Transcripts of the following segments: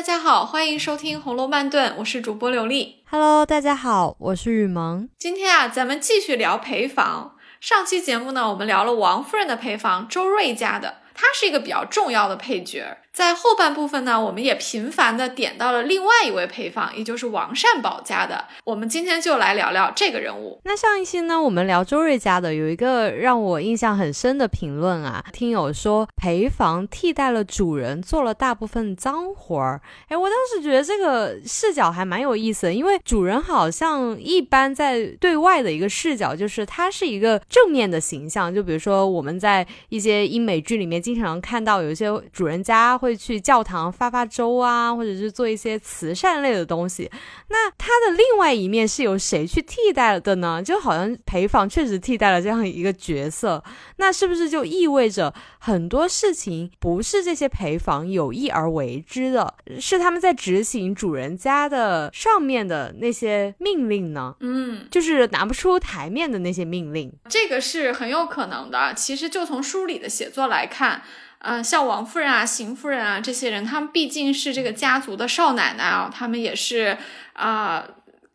大家好，欢迎收听《红楼慢炖》，我是主播刘丽。Hello，大家好，我是雨萌。今天啊，咱们继续聊陪房。上期节目呢，我们聊了王夫人的陪房周瑞家的，她是一个比较重要的配角。在后半部分呢，我们也频繁的点到了另外一位陪房，也就是王善保家的。我们今天就来聊聊这个人物。那上一期呢，我们聊周瑞家的，有一个让我印象很深的评论啊，听友说陪房替代了主人做了大部分脏活儿。哎，我当时觉得这个视角还蛮有意思的，因为主人好像一般在对外的一个视角就是他是一个正面的形象，就比如说我们在一些英美剧里面经常看到有一些主人家。会去教堂发发粥啊，或者是做一些慈善类的东西。那他的另外一面是由谁去替代的呢？就好像陪房确实替代了这样一个角色。那是不是就意味着很多事情不是这些陪房有意而为之的，是他们在执行主人家的上面的那些命令呢？嗯，就是拿不出台面的那些命令，这个是很有可能的。其实就从书里的写作来看。嗯，像王夫人啊、邢夫人啊这些人，他们毕竟是这个家族的少奶奶啊，他们也是啊，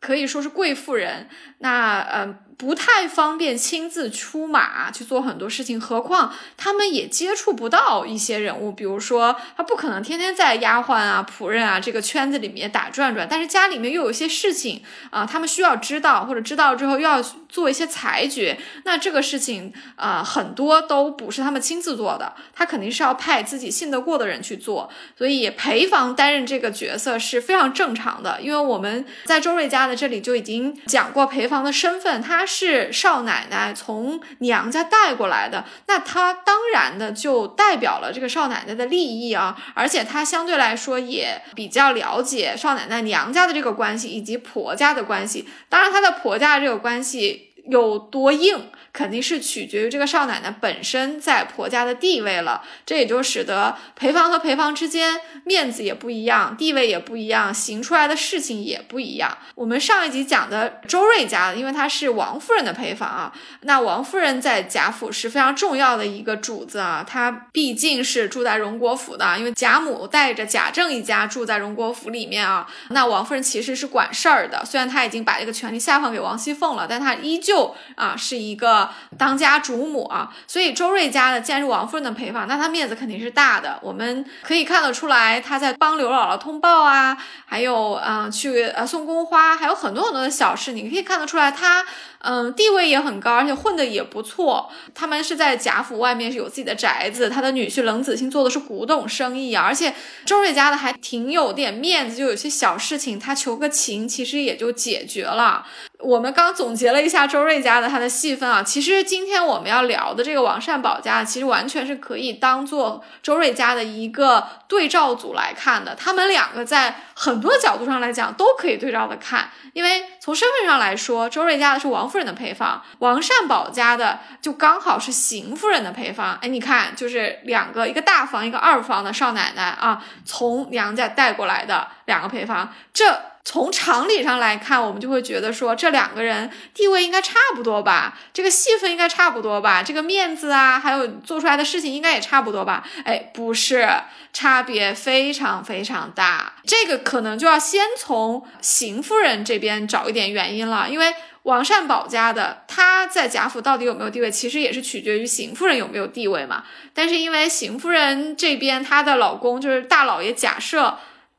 可以说是贵妇人。那呃。不太方便亲自出马去做很多事情，何况他们也接触不到一些人物，比如说他不可能天天在丫鬟啊、仆人啊这个圈子里面打转转，但是家里面又有些事情啊，他们需要知道，或者知道之后又要做一些裁决，那这个事情啊很多都不是他们亲自做的，他肯定是要派自己信得过的人去做，所以陪房担任这个角色是非常正常的，因为我们在周瑞家的这里就已经讲过陪房的身份，她。是少奶奶从娘家带过来的，那她当然的就代表了这个少奶奶的利益啊，而且她相对来说也比较了解少奶奶娘家的这个关系以及婆家的关系，当然她的婆家这个关系有多硬。肯定是取决于这个少奶奶本身在婆家的地位了，这也就使得陪房和陪房之间面子也不一样，地位也不一样，行出来的事情也不一样。我们上一集讲的周瑞家，因为她是王夫人的陪房啊，那王夫人在贾府是非常重要的一个主子啊，她毕竟是住在荣国府的，因为贾母带着贾政一家住在荣国府里面啊，那王夫人其实是管事儿的，虽然她已经把这个权力下放给王熙凤了，但她依旧啊是一个。当家主母啊，所以周瑞家的既然是王夫人的陪房，那她面子肯定是大的。我们可以看得出来，她在帮刘姥姥通报啊，还有啊去呃送宫花，还有很多很多的小事，你可以看得出来，她嗯地位也很高，而且混的也不错。他们是在贾府外面是有自己的宅子，他的女婿冷子兴做的是古董生意啊，而且周瑞家的还挺有点面子，就有些小事情他求个情，其实也就解决了。我们刚总结了一下周瑞家的他的戏份啊，其实今天我们要聊的这个王善保家，其实完全是可以当做周瑞家的一个对照组来看的。他们两个在很多角度上来讲都可以对照的看，因为从身份上来说，周瑞家的是王夫人的陪房，王善保家的就刚好是邢夫人的陪房。哎，你看，就是两个，一个大房，一个二房的少奶奶啊，从娘家带过来的两个陪房，这。从常理上来看，我们就会觉得说这两个人地位应该差不多吧，这个戏份应该差不多吧，这个面子啊，还有做出来的事情应该也差不多吧？哎，不是，差别非常非常大。这个可能就要先从邢夫人这边找一点原因了，因为王善保家的他在贾府到底有没有地位，其实也是取决于邢夫人有没有地位嘛。但是因为邢夫人这边她的老公就是大老爷贾赦。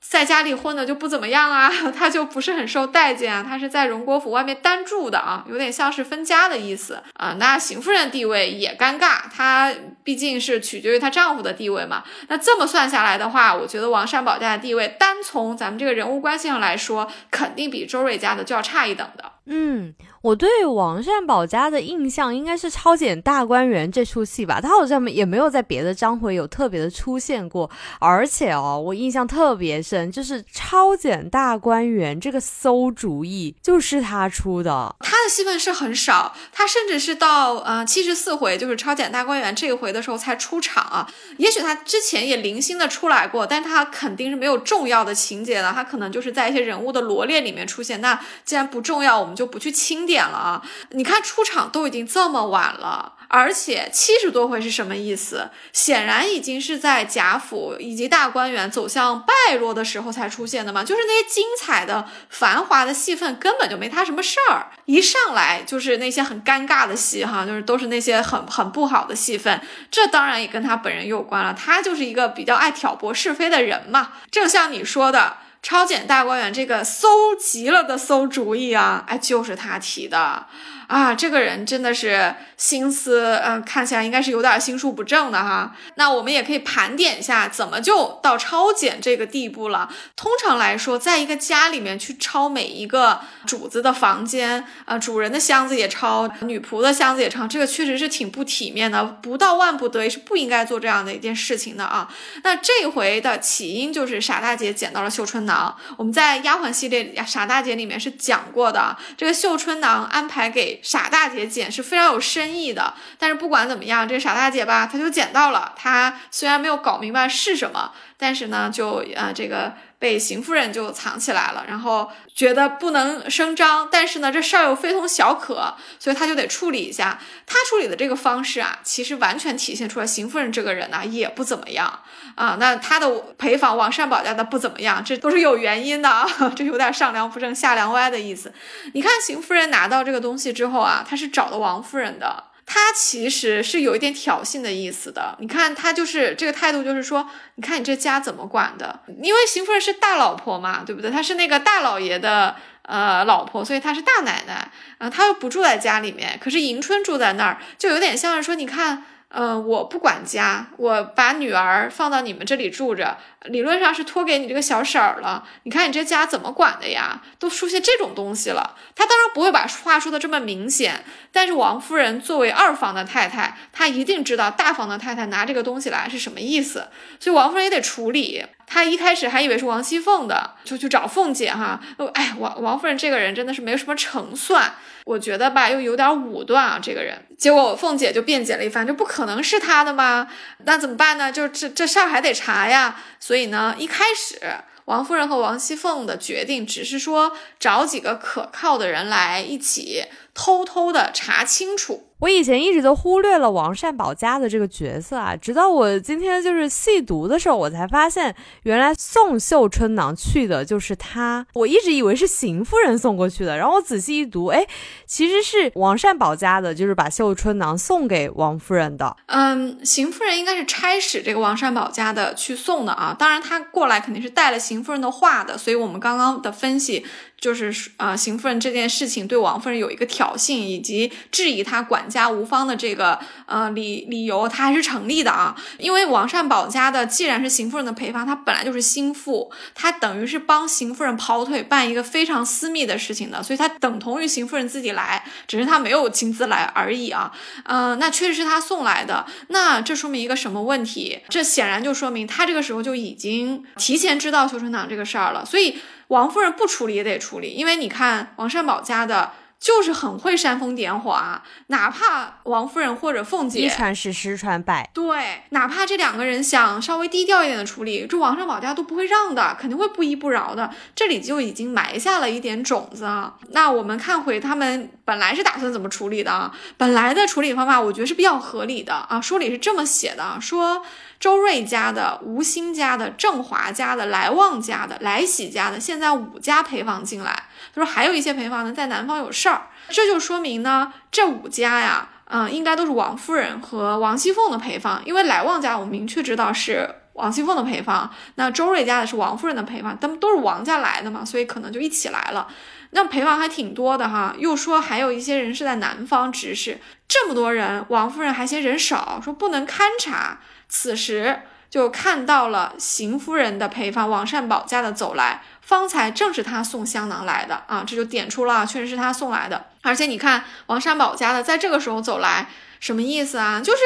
在家里混的就不怎么样啊，他就不是很受待见啊，他是在荣国府外面单住的啊，有点像是分家的意思啊。那邢夫人地位也尴尬，她毕竟是取决于她丈夫的地位嘛。那这么算下来的话，我觉得王善保家的地位，单从咱们这个人物关系上来说，肯定比周瑞家的就要差一等的。嗯。我对王善保家的印象应该是《超检大观园》这出戏吧，他好像也没有在别的章回有特别的出现过。而且哦，我印象特别深，就是《超检大观园》这个馊主意就是他出的。他的戏份是很少，他甚至是到呃七十四回，就是《超检大观园》这一回的时候才出场啊。也许他之前也零星的出来过，但他肯定是没有重要的情节的，他可能就是在一些人物的罗列里面出现。那既然不重要，我们就不去清点点了啊！你看出场都已经这么晚了。而且七十多回是什么意思？显然已经是在贾府以及大观园走向败落的时候才出现的嘛。就是那些精彩的、繁华的戏份根本就没他什么事儿，一上来就是那些很尴尬的戏哈，就是都是那些很很不好的戏份。这当然也跟他本人有关了，他就是一个比较爱挑拨是非的人嘛。正像你说的。超检大观园这个馊极了的馊主意啊，哎，就是他提的。啊，这个人真的是心思，嗯，看起来应该是有点心术不正的哈。那我们也可以盘点一下，怎么就到抄检这个地步了？通常来说，在一个家里面去抄每一个主子的房间，呃，主人的箱子也抄，女仆的箱子也抄，这个确实是挺不体面的。不到万不得已是不应该做这样的一件事情的啊。那这回的起因就是傻大姐捡到了绣春囊。啊我们在丫鬟系列里傻大姐里面是讲过的，这个绣春囊安排给。傻大姐捡是非常有深意的，但是不管怎么样，这个傻大姐吧，她就捡到了。她虽然没有搞明白是什么，但是呢，就呃这个。被邢夫人就藏起来了，然后觉得不能声张，但是呢，这事儿又非同小可，所以他就得处理一下。他处理的这个方式啊，其实完全体现出来邢夫人这个人呢也不怎么样啊。那他的陪房王善保家的不怎么样，这都是有原因的啊，这有点上梁不正下梁歪的意思。你看邢夫人拿到这个东西之后啊，他是找的王夫人的。他其实是有一点挑衅的意思的，你看他就是这个态度，就是说，你看你这家怎么管的？因为邢夫人是大老婆嘛，对不对？她是那个大老爷的呃老婆，所以她是大奶奶啊，她又不住在家里面，可是迎春住在那儿，就有点像是说，你看。嗯，我不管家，我把女儿放到你们这里住着，理论上是托给你这个小婶儿了。你看你这家怎么管的呀？都出现这种东西了。他当然不会把话说的这么明显，但是王夫人作为二房的太太，她一定知道大房的太太拿这个东西来是什么意思，所以王夫人也得处理。她一开始还以为是王熙凤的，就去找凤姐哈。哎，王王夫人这个人真的是没有什么成算。我觉得吧，又有点武断啊，这个人。结果凤姐就辩解了一番，这不可能是他的吗？那怎么办呢？就这这事儿还得查呀。所以呢，一开始王夫人和王熙凤的决定只是说找几个可靠的人来一起偷偷的查清楚。我以前一直都忽略了王善保家的这个角色啊，直到我今天就是细读的时候，我才发现原来送绣春囊去的就是他。我一直以为是邢夫人送过去的，然后我仔细一读，哎，其实是王善保家的，就是把绣春囊送给王夫人的。嗯，邢夫人应该是差使这个王善保家的去送的啊，当然他过来肯定是带了邢夫人的话的，所以我们刚刚的分析。就是啊，邢夫人这件事情对王夫人有一个挑衅，以及质疑她管家无方的这个呃理理由，她还是成立的啊。因为王善保家的既然是邢夫人的陪房，她本来就是心腹，她等于是帮邢夫人跑腿办一个非常私密的事情的，所以她等同于邢夫人自己来，只是她没有亲自来而已啊。嗯，那确实是她送来的，那这说明一个什么问题？这显然就说明她这个时候就已经提前知道绣春囊这个事儿了，所以。王夫人不处理也得处理，因为你看王善保家的，就是很会煽风点火啊。哪怕王夫人或者凤姐一传十，十传百，对，哪怕这两个人想稍微低调一点的处理，这王善保家都不会让的，肯定会不依不饶的。这里就已经埋下了一点种子啊。那我们看回他们本来是打算怎么处理的啊？本来的处理方法，我觉得是比较合理的啊。书里是这么写的，说。周瑞家的、吴兴家的、郑华家的、来旺家的、来喜家的，现在五家陪房进来。他说还有一些陪房呢，在南方有事儿。这就说明呢，这五家呀，嗯，应该都是王夫人和王熙凤的陪房。因为来旺家，我们明确知道是王熙凤的陪房。那周瑞家的是王夫人的陪房，他们都是王家来的嘛，所以可能就一起来了。那陪房还挺多的哈。又说还有一些人是在南方执事，这么多人，王夫人还嫌人少，说不能勘察。此时就看到了邢夫人的陪房王善保家的走来，方才正是他送香囊来的啊，这就点出了确实是他送来的。而且你看王善保家的在这个时候走来，什么意思啊？就是，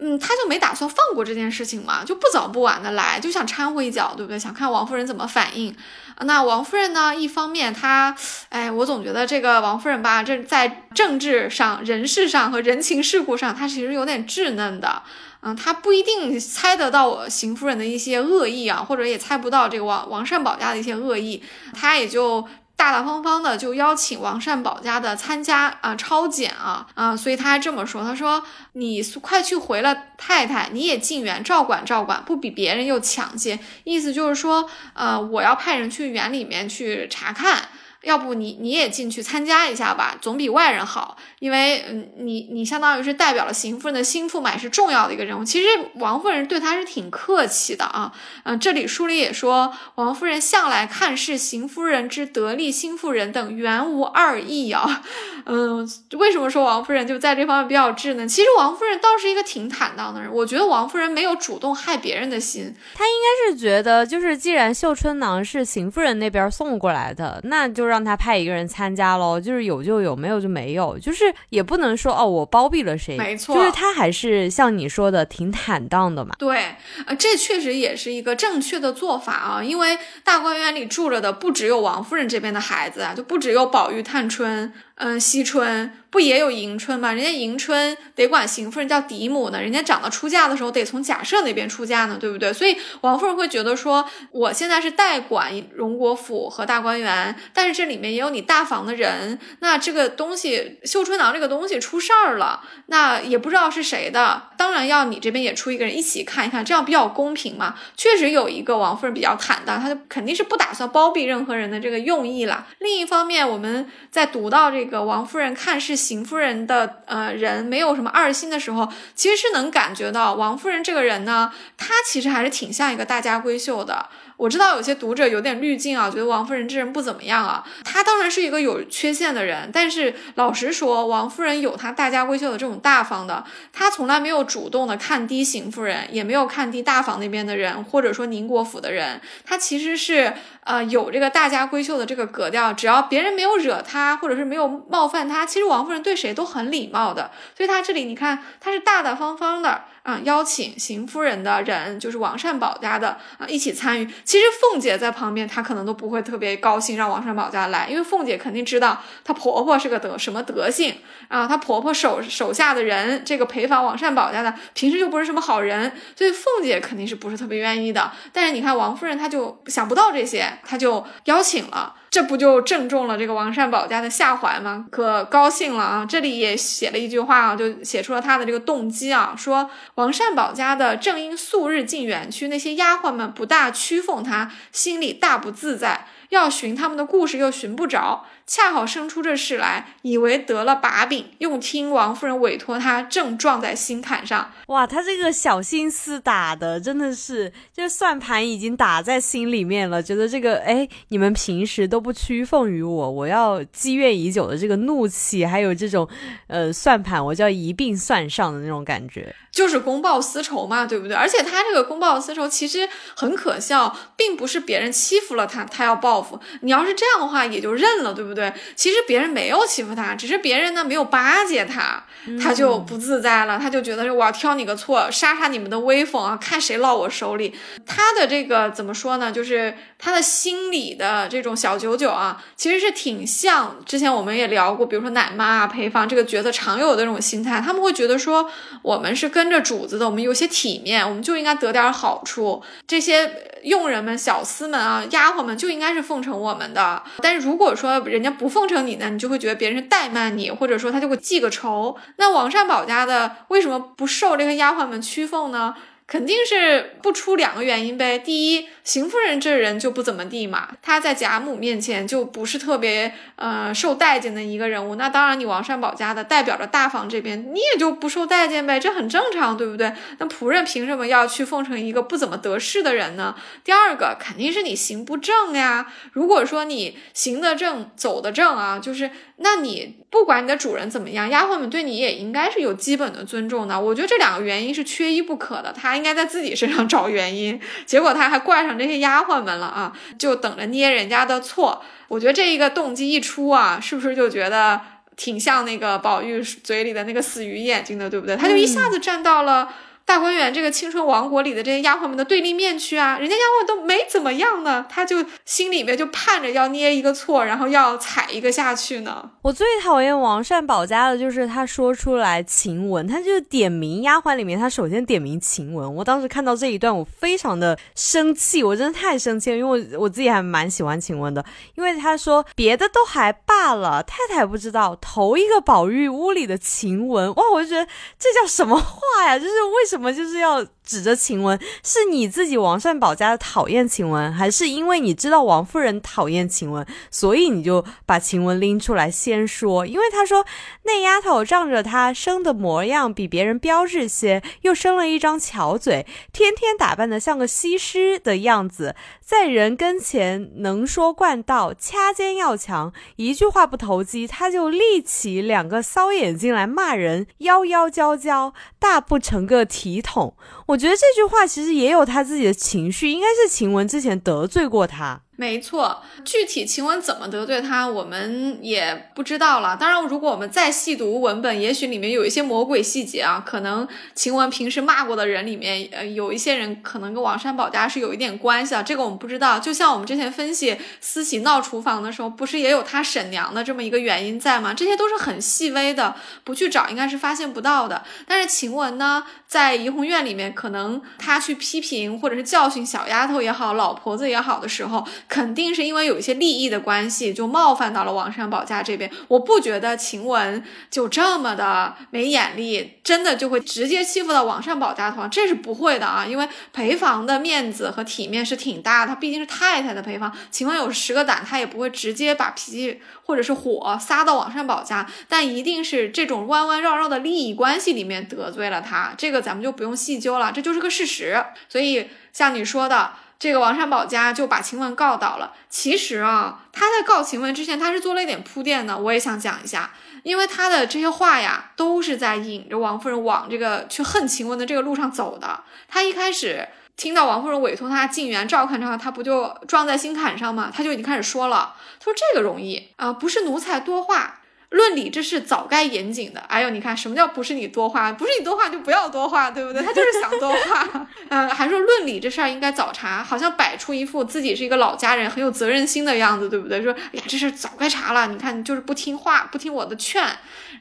嗯，他就没打算放过这件事情嘛，就不早不晚的来，就想掺和一脚，对不对？想看王夫人怎么反应。那王夫人呢？一方面她，哎，我总觉得这个王夫人吧，这在政治上、人事上和人情世故上，她其实有点稚嫩的。嗯，他不一定猜得到邢夫人的一些恶意啊，或者也猜不到这个王王善保家的一些恶意，他也就大大方方的就邀请王善保家的参加啊超检啊啊，所以他还这么说，他说你快去回了太太，你也进园照管照管，不比别人又强些，意思就是说，呃，我要派人去园里面去查看。要不你你也进去参加一下吧，总比外人好。因为嗯，你你相当于是代表了邢夫人的心腹嘛，也是重要的一个人物。其实王夫人对他是挺客气的啊。嗯，这里书里也说，王夫人向来看是邢夫人之得力心腹人等原无二意啊。嗯，为什么说王夫人就在这方面比较稚呢？其实王夫人倒是一个挺坦荡的人。我觉得王夫人没有主动害别人的心，她应该是觉得，就是既然绣春囊是邢夫人那边送过来的，那就让。她派一个人参加喽，就是有就有，没有就没有，就是也不能说哦，我包庇了谁，没错，就是她还是像你说的挺坦荡的嘛。对，呃，这确实也是一个正确的做法啊，因为大观园里住着的不只有王夫人这边的孩子啊，就不只有宝玉、探春。嗯，惜春不也有迎春吗？人家迎春得管邢夫人叫嫡母呢，人家长到出嫁的时候得从贾赦那边出嫁呢，对不对？所以王夫人会觉得说，我现在是代管荣国府和大观园，但是这里面也有你大房的人，那这个东西绣春囊这个东西出事儿了，那也不知道是谁的，当然要你这边也出一个人一起看一看，这样比较公平嘛。确实有一个王夫人比较坦荡，她就肯定是不打算包庇任何人的这个用意了。另一方面，我们在读到这。个王夫人看是邢夫人的呃人没有什么二心的时候，其实是能感觉到王夫人这个人呢，她其实还是挺像一个大家闺秀的。我知道有些读者有点滤镜啊，觉得王夫人这人不怎么样啊。她当然是一个有缺陷的人，但是老实说，王夫人有她大家闺秀的这种大方的，她从来没有主动的看低邢夫人，也没有看低大房那边的人，或者说宁国府的人。她其实是呃有这个大家闺秀的这个格调，只要别人没有惹她，或者是没有冒犯她，其实王夫人对谁都很礼貌的。所以她这里你看，她是大大方方的。啊，邀请邢夫人的人就是王善保家的啊，一起参与。其实凤姐在旁边，她可能都不会特别高兴让王善保家来，因为凤姐肯定知道她婆婆是个德什么德性啊，她婆婆手手下的人，这个陪房王善保家的平时就不是什么好人，所以凤姐肯定是不是特别愿意的。但是你看王夫人，她就想不到这些，他就邀请了。这不就正中了这个王善保家的下怀吗？可高兴了啊！这里也写了一句话啊，就写出了他的这个动机啊，说王善保家的正因素日进园区，那些丫鬟们不大屈奉他，心里大不自在，要寻他们的故事又寻不着。恰好生出这事来，以为得了把柄，又听王夫人委托他，正撞在心坎上。哇，他这个小心思打的真的是，这算盘已经打在心里面了。觉得这个，哎，你们平时都不屈奉于我，我要积怨已久的这个怒气，还有这种，呃，算盘，我就要一并算上的那种感觉。就是公报私仇嘛，对不对？而且他这个公报私仇其实很可笑，并不是别人欺负了他，他要报复。你要是这样的话，也就认了，对不对？其实别人没有欺负他，只是别人呢没有巴结他，他就不自在了，他就觉得我要挑你个错，杀杀你们的威风啊，看谁落我手里。他的这个怎么说呢？就是他的心理的这种小九九啊，其实是挺像之前我们也聊过，比如说奶妈啊、陪房这个角色常有的这种心态，他们会觉得说我们是跟。跟着主子的，我们有些体面，我们就应该得点好处。这些佣人们、小厮们啊、丫鬟们就应该是奉承我们的。但是如果说人家不奉承你呢，你就会觉得别人是怠慢你，或者说他就会记个仇。那王善保家的为什么不受这个丫鬟们屈奉呢？肯定是不出两个原因呗。第一，邢夫人这人就不怎么地嘛，她在贾母面前就不是特别呃受待见的一个人物。那当然，你王善保家的代表着大房这边，你也就不受待见呗，这很正常，对不对？那仆人凭什么要去奉承一个不怎么得势的人呢？第二个，肯定是你行不正呀。如果说你行得正，走得正啊，就是那你不管你的主人怎么样，丫鬟们对你也应该是有基本的尊重的。我觉得这两个原因是缺一不可的。他。应该在自己身上找原因，结果他还怪上这些丫鬟们了啊！就等着捏人家的错。我觉得这一个动机一出啊，是不是就觉得挺像那个宝玉嘴里的那个死鱼眼睛的，对不对？他就一下子站到了大观园这个青春王国里的这些丫鬟们的对立面去啊，人家丫鬟都没怎么样呢，他就心里面就盼着要捏一个错，然后要踩一个下去呢。我最讨厌王善保家的就是他说出来晴雯，他就点名丫鬟里面，他首先点名晴雯。我当时看到这一段，我非常的生气，我真的太生气了，因为我我自己还蛮喜欢晴雯的，因为他说别的都还罢了，太太不知道头一个宝玉屋里的晴雯，哇，我就觉得这叫什么话呀？就是为什么什么就是要指着晴雯，是你自己王善保家的讨厌晴雯，还是因为你知道王夫人讨厌晴雯，所以你就把晴雯拎出来先说？因为他说那丫头仗着她生的模样比别人标致些，又生了一张巧嘴，天天打扮的像个西施的样子，在人跟前能说惯道，掐尖要强，一句话不投机，他就立起两个骚眼睛来骂人，妖妖娇娇，大不成个体统。我。觉得这句话其实也有他自己的情绪，应该是晴雯之前得罪过他。没错，具体晴雯怎么得罪他，我们也不知道了。当然，如果我们再细读文本，也许里面有一些魔鬼细节啊。可能晴雯平时骂过的人里面，呃，有一些人可能跟王善保家是有一点关系啊。这个我们不知道。就像我们之前分析思琪闹厨房的时候，不是也有他婶娘的这么一个原因在吗？这些都是很细微的，不去找应该是发现不到的。但是晴雯呢，在怡红院里面，可能他去批评或者是教训小丫头也好，老婆子也好的时候。肯定是因为有一些利益的关系，就冒犯到了王善保家这边。我不觉得晴雯就这么的没眼力，真的就会直接欺负到王善保家头上，这是不会的啊。因为陪房的面子和体面是挺大，他毕竟是太太的陪房。晴雯有十个胆，他也不会直接把脾气或者是火撒到王善保家，但一定是这种弯弯绕绕的利益关系里面得罪了他。这个咱们就不用细究了，这就是个事实。所以像你说的。这个王善保家就把晴雯告倒了。其实啊，他在告晴雯之前，他是做了一点铺垫的。我也想讲一下，因为他的这些话呀，都是在引着王夫人往这个去恨晴雯的这个路上走的。他一开始听到王夫人委托他进园照看之后，他不就撞在心坎上吗？他就已经开始说了，他说这个容易啊，不是奴才多话。论理这事早该严谨的。哎呦，你看什么叫不是你多话？不是你多话就不要多话，对不对？他就是想多话。嗯，还说论理这事儿应该早查，好像摆出一副自己是一个老家人，很有责任心的样子，对不对？说哎呀，这事早该查了。你看你就是不听话，不听我的劝。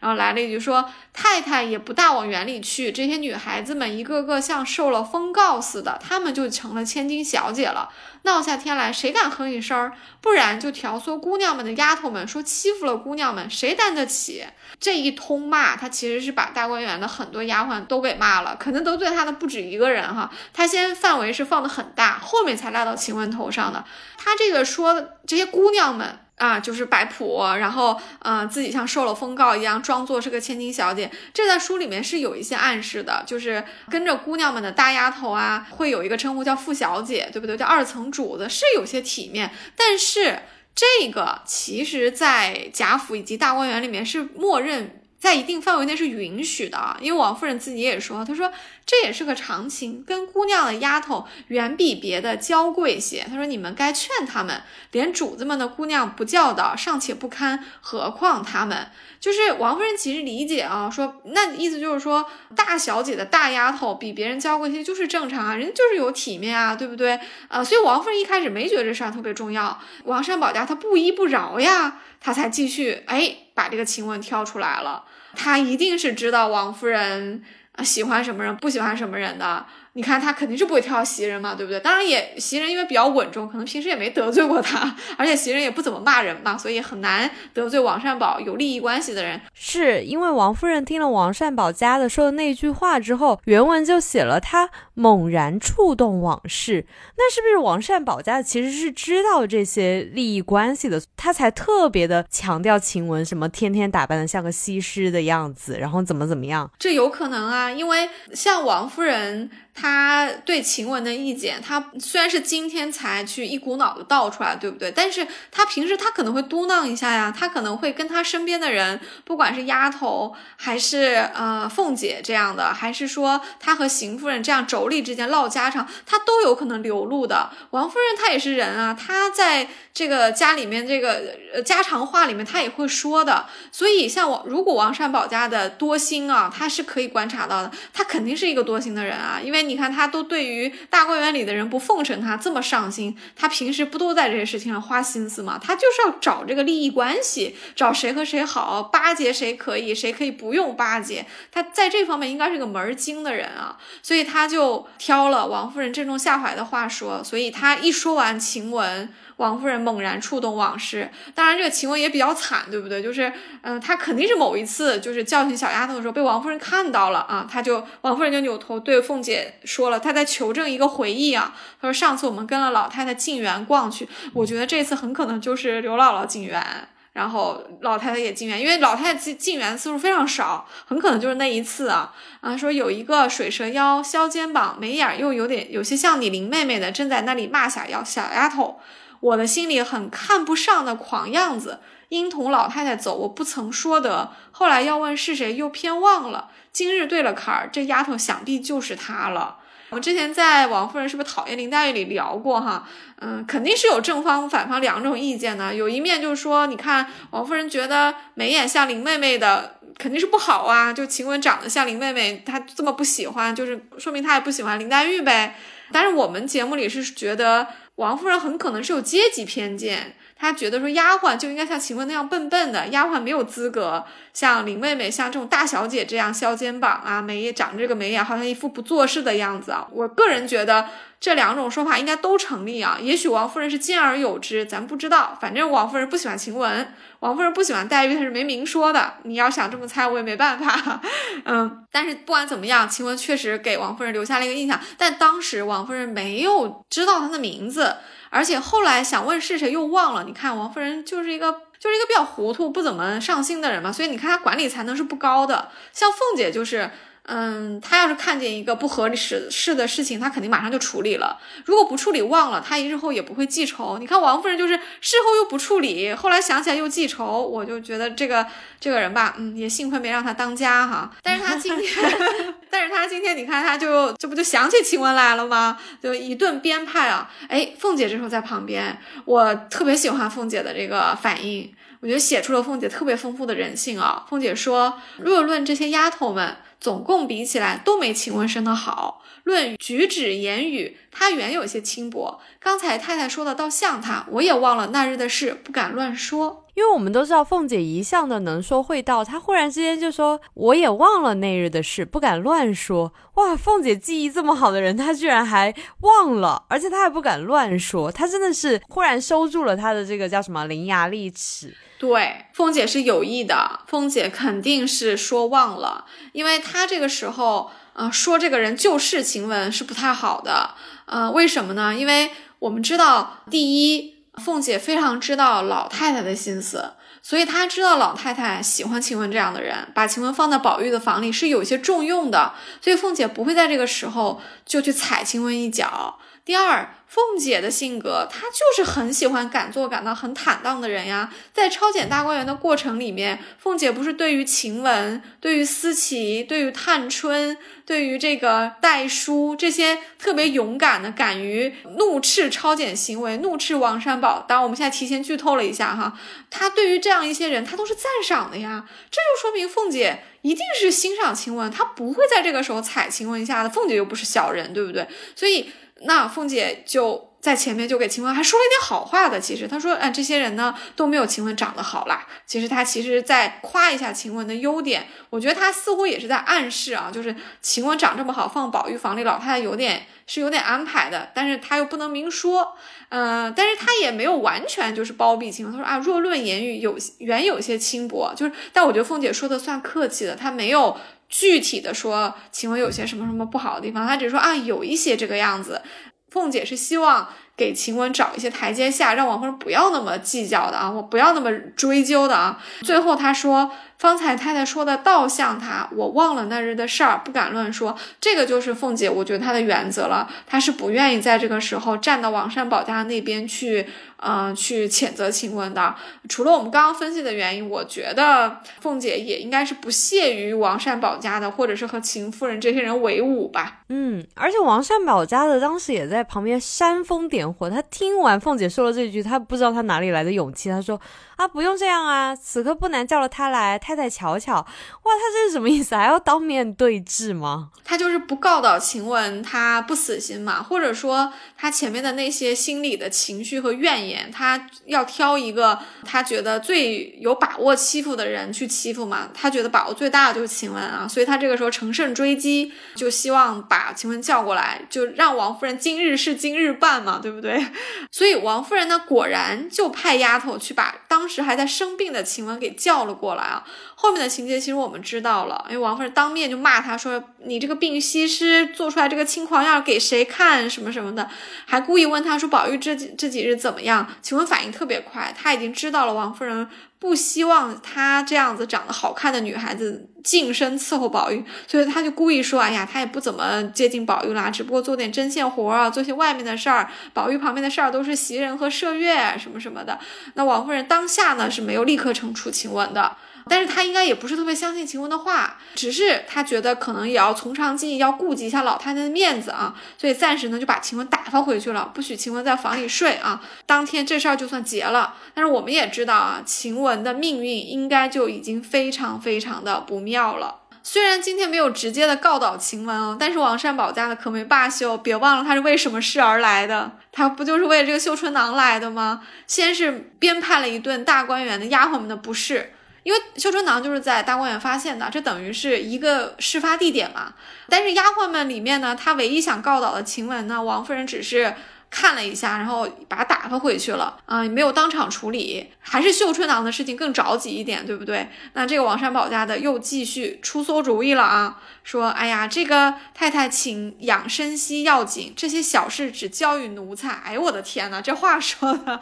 然后来了一句说，太太也不大往园里去，这些女孩子们一个个像受了封告似的，她们就成了千金小姐了。闹下天来，谁敢哼一声儿？不然就挑唆姑娘们的丫头们说欺负了姑娘们，谁担得起？这一通骂，他其实是把大观园的很多丫鬟都给骂了，可能得罪他的不止一个人哈。他先范围是放的很大，后面才赖到晴雯头上的。他这个说这些姑娘们。啊，就是摆谱，然后，嗯，自己像受了封告一样，装作是个千金小姐。这在书里面是有一些暗示的，就是跟着姑娘们的大丫头啊，会有一个称呼叫富小姐，对不对？叫二层主子，是有些体面。但是这个其实，在贾府以及大观园里面是默认。在一定范围内是允许的，因为王夫人自己也说，她说这也是个常情，跟姑娘的丫头远比别的娇贵些。她说你们该劝他们，连主子们的姑娘不教导尚且不堪，何况他们？就是王夫人其实理解啊，说那意思就是说大小姐的大丫头比别人娇贵些就是正常啊，人家就是有体面啊，对不对？呃，所以王夫人一开始没觉得这事儿特别重要，王善保家他不依不饶呀，他才继续哎把这个晴雯挑出来了。他一定是知道王夫人喜欢什么人，不喜欢什么人的。你看他肯定是不会挑袭人嘛，对不对？当然也袭人因为比较稳重，可能平时也没得罪过他，而且袭人也不怎么骂人嘛，所以很难得罪王善保有利益关系的人。是因为王夫人听了王善保家的说的那句话之后，原文就写了他猛然触动往事。那是不是王善保家其实是知道这些利益关系的，他才特别的强调晴雯什么天天打扮的像个西施的样子，然后怎么怎么样？这有可能啊，因为像王夫人。他对晴雯的意见，他虽然是今天才去一股脑的倒出来，对不对？但是他平时他可能会嘟囔一下呀，他可能会跟他身边的人，不管是丫头还是呃凤姐这样的，还是说他和邢夫人这样妯娌之间唠家常，他都有可能流露的。王夫人她也是人啊，她在这个家里面这个呃家常话里面，她也会说的。所以像王如果王善保家的多心啊，他是可以观察到的，他肯定是一个多心的人啊，因为你看他都对于大观园里的人不奉承他这么上心，他平时不都在这些事情上花心思吗？他就是要找这个利益关系，找谁和谁好，巴结谁可以，谁可以不用巴结，他在这方面应该是个门儿精的人啊，所以他就挑了王夫人正中下怀的话说，所以他一说完晴雯。王夫人猛然触动往事，当然这个晴雯也比较惨，对不对？就是，嗯，她肯定是某一次就是教训小丫头的时候被王夫人看到了啊，她就王夫人就扭头对凤姐说了，她在求证一个回忆啊。她说上次我们跟了老太太进园逛去，我觉得这次很可能就是刘姥姥进园，然后老太太也进园，因为老太太进进园次数非常少，很可能就是那一次啊。啊，说有一个水蛇腰、削肩膀、眉眼又有点有些像你林妹妹的，正在那里骂小丫小丫头。我的心里很看不上的狂样子，因同老太太走，我不曾说得。后来要问是谁，又偏忘了。今日对了坎儿，这丫头想必就是她了。我们之前在王夫人是不是讨厌林黛玉里聊过哈？嗯，肯定是有正方反方两种意见的。有一面就是说，你看王夫人觉得眉眼像林妹妹的肯定是不好啊，就晴雯长得像林妹妹，她这么不喜欢，就是说明她也不喜欢林黛玉呗。但是我们节目里是觉得。王夫人很可能是有阶级偏见，她觉得说丫鬟就应该像晴雯那样笨笨的，丫鬟没有资格像林妹妹、像这种大小姐这样削肩膀啊，眉也长这个眉眼，好像一副不做事的样子啊。我个人觉得这两种说法应该都成立啊。也许王夫人是兼而有之，咱不知道。反正王夫人不喜欢晴雯，王夫人不喜欢黛玉，她是没明说的。你要想这么猜，我也没办法。嗯，但是不管怎么样，晴雯确实给王夫人留下了一个印象，但当时王夫人没有知道她的名字。而且后来想问是谁又忘了，你看王夫人就是一个就是一个比较糊涂、不怎么上心的人嘛，所以你看她管理才能是不高的。像凤姐就是。嗯，他要是看见一个不合理事事的事情，他肯定马上就处理了。如果不处理忘了，他一日后也不会记仇。你看王夫人就是事后又不处理，后来想起来又记仇，我就觉得这个这个人吧，嗯，也幸亏没让他当家哈。但是他今天，但是他今天，你看他就这不就想起晴雯来了吗？就一顿编排啊。哎，凤姐这时候在旁边，我特别喜欢凤姐的这个反应，我觉得写出了凤姐特别丰富的人性啊。凤姐说，若论这些丫头们。总共比起来都没秦雯生的好。论举止言语，他原有些轻薄。刚才太太说的倒像他，我也忘了那日的事，不敢乱说。因为我们都知道凤姐一向的能说会道，她忽然之间就说我也忘了那日的事，不敢乱说。哇，凤姐记忆这么好的人，她居然还忘了，而且她还不敢乱说，她真的是忽然收住了她的这个叫什么伶牙俐齿。对，凤姐是有意的，凤姐肯定是说忘了，因为她这个时候，呃，说这个人就是晴雯是不太好的，呃，为什么呢？因为我们知道，第一，凤姐非常知道老太太的心思，所以她知道老太太喜欢晴雯这样的人，把晴雯放在宝玉的房里是有些重用的，所以凤姐不会在这个时候就去踩晴雯一脚。第二，凤姐的性格，她就是很喜欢敢做敢当、很坦荡的人呀。在抄检大观园的过程里面，凤姐不是对于晴雯、对于思琪、对于探春、对于这个黛书这些特别勇敢的，敢于怒斥抄检行为、怒斥王善保。当然，我们现在提前剧透了一下哈，她对于这样一些人，她都是赞赏的呀。这就说明凤姐一定是欣赏晴雯，她不会在这个时候踩晴雯一下的。凤姐又不是小人，对不对？所以。那凤姐就在前面就给晴雯还说了一点好话的，其实她说，哎，这些人呢都没有晴雯长得好啦。其实她其实在夸一下晴雯的优点，我觉得她似乎也是在暗示啊，就是晴雯长这么好，放宝玉房里，老太太有点是有点安排的，但是她又不能明说，嗯，但是她也没有完全就是包庇晴雯。她说啊，若论言语有原有些轻薄，就是，但我觉得凤姐说的算客气的，她没有。具体的说，晴雯有些什么什么不好的地方，她只是说啊，有一些这个样子。凤姐是希望给晴雯找一些台阶下，让王夫人不要那么计较的啊，我不要那么追究的啊。最后她说。方才太太说的倒像他，我忘了那日的事儿，不敢乱说。这个就是凤姐，我觉得她的原则了，她是不愿意在这个时候站到王善保家那边去。嗯，去谴责晴雯的，除了我们刚刚分析的原因，我觉得凤姐也应该是不屑于王善保家的，或者是和秦夫人这些人为伍吧。嗯，而且王善保家的当时也在旁边煽风点火，他听完凤姐说了这句，他不知道他哪里来的勇气，他说。啊，不用这样啊！此刻不难叫了他来，太太瞧瞧。哇，他这是什么意思？还要当面对质吗？他就是不告倒晴雯，他不死心嘛，或者说他前面的那些心理的情绪和怨言，他要挑一个他觉得最有把握欺负的人去欺负嘛。他觉得把握最大的就是晴雯啊，所以他这个时候乘胜追击，就希望把晴雯叫过来，就让王夫人今日事今日办嘛，对不对？所以王夫人呢，果然就派丫头去把。当时还在生病的晴雯给叫了过来啊！后面的情节其实我们知道了，因为王夫人当面就骂他说：“你这个病西施做出来这个轻狂样给谁看？什么什么的，还故意问他说宝玉这几这几日怎么样？”晴雯反应特别快，他已经知道了王夫人不希望她这样子长得好看的女孩子近身伺候宝玉，所以他就故意说：“哎呀，他也不怎么接近宝玉啦，只不过做点针线活啊，做些外面的事儿。宝玉旁边的事儿都是袭人和麝月什么什么的。”那王夫人当下呢是没有立刻惩处晴雯的。但是他应该也不是特别相信晴雯的话，只是他觉得可能也要从长计议，要顾及一下老太太的面子啊，所以暂时呢就把晴雯打发回去了，不许晴雯在房里睡啊。当天这事儿就算结了。但是我们也知道啊，晴雯的命运应该就已经非常非常的不妙了。虽然今天没有直接的告倒晴雯哦，但是王善保家的可没罢休。别忘了他是为什么事而来的，他不就是为了这个绣春囊来的吗？先是编排了一顿大观园的丫鬟们的不是。因为绣春囊就是在大观园发现的，这等于是一个事发地点嘛。但是丫鬟们里面呢，她唯一想告倒的晴雯呢，王夫人只是。看了一下，然后把他打发回去了啊，也没有当场处理，还是秀春囊的事情更着急一点，对不对？那这个王善保家的又继续出馊主意了啊，说，哎呀，这个太太请养生息要紧，这些小事只交与奴才。哎呦，我的天哪，这话说的，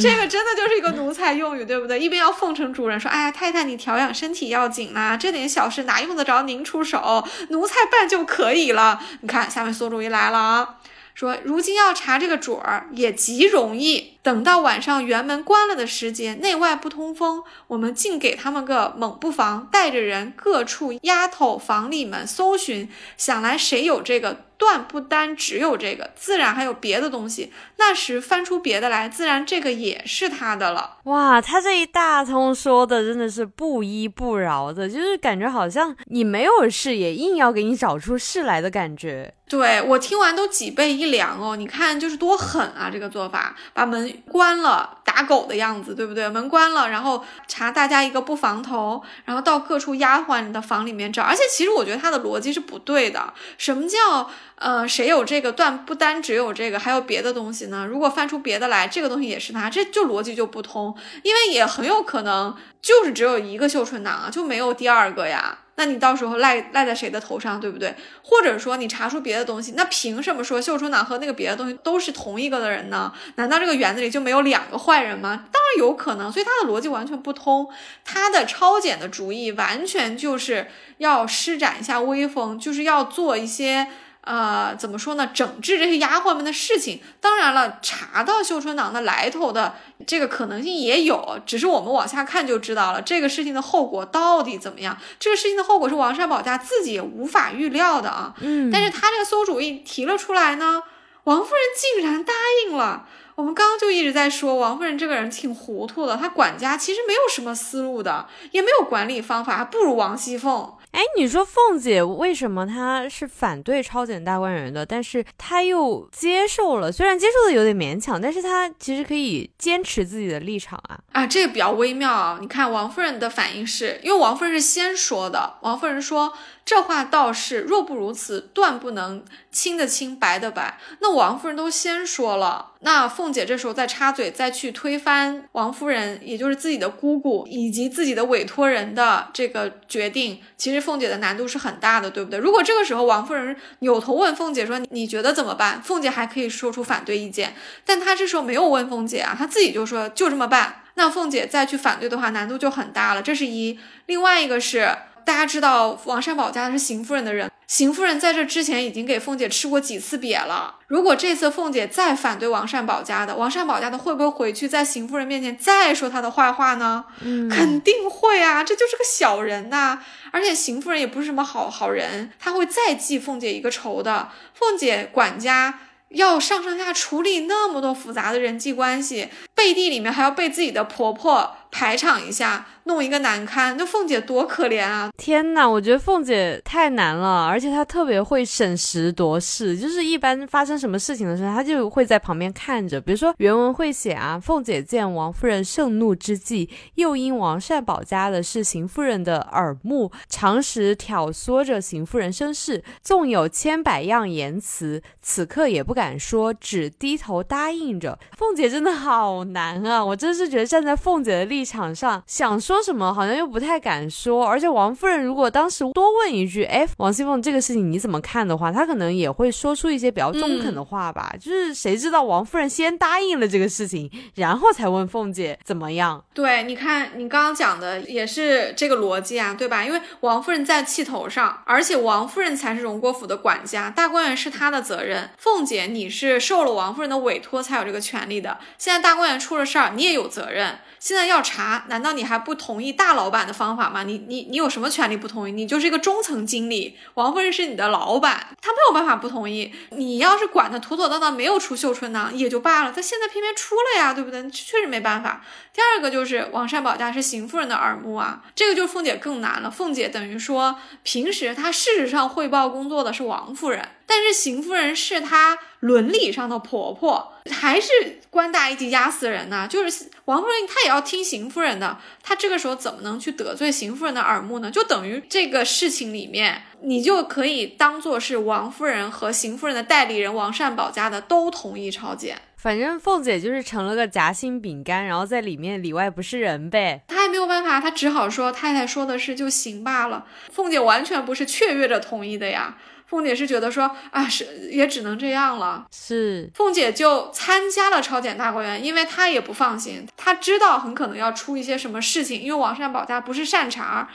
这个真的就是一个奴才用语，对不对？一边要奉承主人，说，哎呀，太太你调养身体要紧呐，这点小事哪用得着您出手，奴才办就可以了。你看，下面馊主意来了啊。说，如今要查这个准儿也极容易。等到晚上园门关了的时间，内外不通风，我们竟给他们个猛不防，带着人各处丫头房里们搜寻，想来谁有这个。断不单只有这个，自然还有别的东西。那时翻出别的来，自然这个也是他的了。哇，他这一大通说的真的是不依不饶的，就是感觉好像你没有事，也硬要给你找出事来的感觉。对我听完都脊背一凉哦。你看，就是多狠啊！这个做法，把门关了，打狗的样子，对不对？门关了，然后查大家一个不防头，然后到各处丫鬟的房里面找。而且，其实我觉得他的逻辑是不对的。什么叫？呃，谁有这个断不单只有这个，还有别的东西呢？如果翻出别的来，这个东西也是他，这就逻辑就不通，因为也很有可能就是只有一个绣春囊啊，就没有第二个呀。那你到时候赖赖在谁的头上，对不对？或者说你查出别的东西，那凭什么说绣春囊和那个别的东西都是同一个的人呢？难道这个园子里就没有两个坏人吗？当然有可能，所以他的逻辑完全不通，他的抄检的主意完全就是要施展一下威风，就是要做一些。呃，怎么说呢？整治这些丫鬟们的事情，当然了，查到绣春囊的来头的这个可能性也有，只是我们往下看就知道了。这个事情的后果到底怎么样？这个事情的后果是王善保家自己也无法预料的啊。嗯，但是他这个馊主意提了出来呢，王夫人竟然答应了。我们刚刚就一直在说，王夫人这个人挺糊涂的，她管家其实没有什么思路的，也没有管理方法，还不如王熙凤。哎，你说凤姐为什么她是反对超检大观园的，但是她又接受了？虽然接受的有点勉强，但是她其实可以坚持自己的立场啊！啊，这个比较微妙啊！你看王夫人的反应是，因为王夫人是先说的，王夫人说。这话倒是，若不如此，断不能清的清，白的白。那王夫人都先说了，那凤姐这时候再插嘴，再去推翻王夫人，也就是自己的姑姑以及自己的委托人的这个决定，其实凤姐的难度是很大的，对不对？如果这个时候王夫人扭头问凤姐说：“你觉得怎么办？”凤姐还可以说出反对意见，但她这时候没有问凤姐啊，她自己就说：“就这么办。”那凤姐再去反对的话，难度就很大了。这是一，另外一个是大家知道王善保家的是邢夫人的人，邢夫人在这之前已经给凤姐吃过几次瘪了。如果这次凤姐再反对王善保家的，王善保家的会不会回去在邢夫人面前再说她的坏话呢？嗯，肯定会啊，这就是个小人呐。而且邢夫人也不是什么好好人，她会再记凤姐一个仇的。凤姐管家。要上上下处理那么多复杂的人际关系，背地里面还要被自己的婆婆排场一下。弄一个难堪，那凤姐多可怜啊！天哪，我觉得凤姐太难了，而且她特别会审时度势，就是一般发生什么事情的时候，她就会在旁边看着。比如说原文会写啊，凤姐见王夫人盛怒之际，又因王善保家的是邢夫人的耳目，常时挑唆着邢夫人生事，纵有千百样言辞，此刻也不敢说，只低头答应着。凤姐真的好难啊！我真是觉得站在凤姐的立场上想说。说什么好像又不太敢说，而且王夫人如果当时多问一句，哎，王熙凤这个事情你怎么看的话，她可能也会说出一些比较中肯的话吧。就是谁知道王夫人先答应了这个事情，然后才问凤姐怎么样？对，你看你刚刚讲的也是这个逻辑啊，对吧？因为王夫人在气头上，而且王夫人才是荣国府的管家，大观园是她的责任。凤姐你是受了王夫人的委托才有这个权利的，现在大观园出了事儿，你也有责任。现在要查，难道你还不同意大老板的方法吗？你你你有什么权利不同意？你就是一个中层经理，王夫人是你的老板，他没有办法不同意。你要是管的妥妥当当，没有出绣春囊也就罢了，他现在偏偏出了呀，对不对？确实没办法。第二个就是王善保家是邢夫人的耳目啊，这个就凤姐更难了。凤姐等于说平时她事实上汇报工作的是王夫人，但是邢夫人是她伦理上的婆婆，还是官大一级压死人呢？就是王夫人她也要听邢夫人的，她这个时候怎么能去得罪邢夫人的耳目呢？就等于这个事情里面，你就可以当做是王夫人和邢夫人的代理人王善保家的都同意抄检。反正凤姐就是成了个夹心饼干，然后在里面里外不是人呗。她也没有办法，她只好说太太说的是就行罢了。凤姐完全不是雀跃着同意的呀，凤姐是觉得说啊是也只能这样了。是，凤姐就参加了超检大观园，因为她也不放心，她知道很可能要出一些什么事情，因为王善保家不是善茬。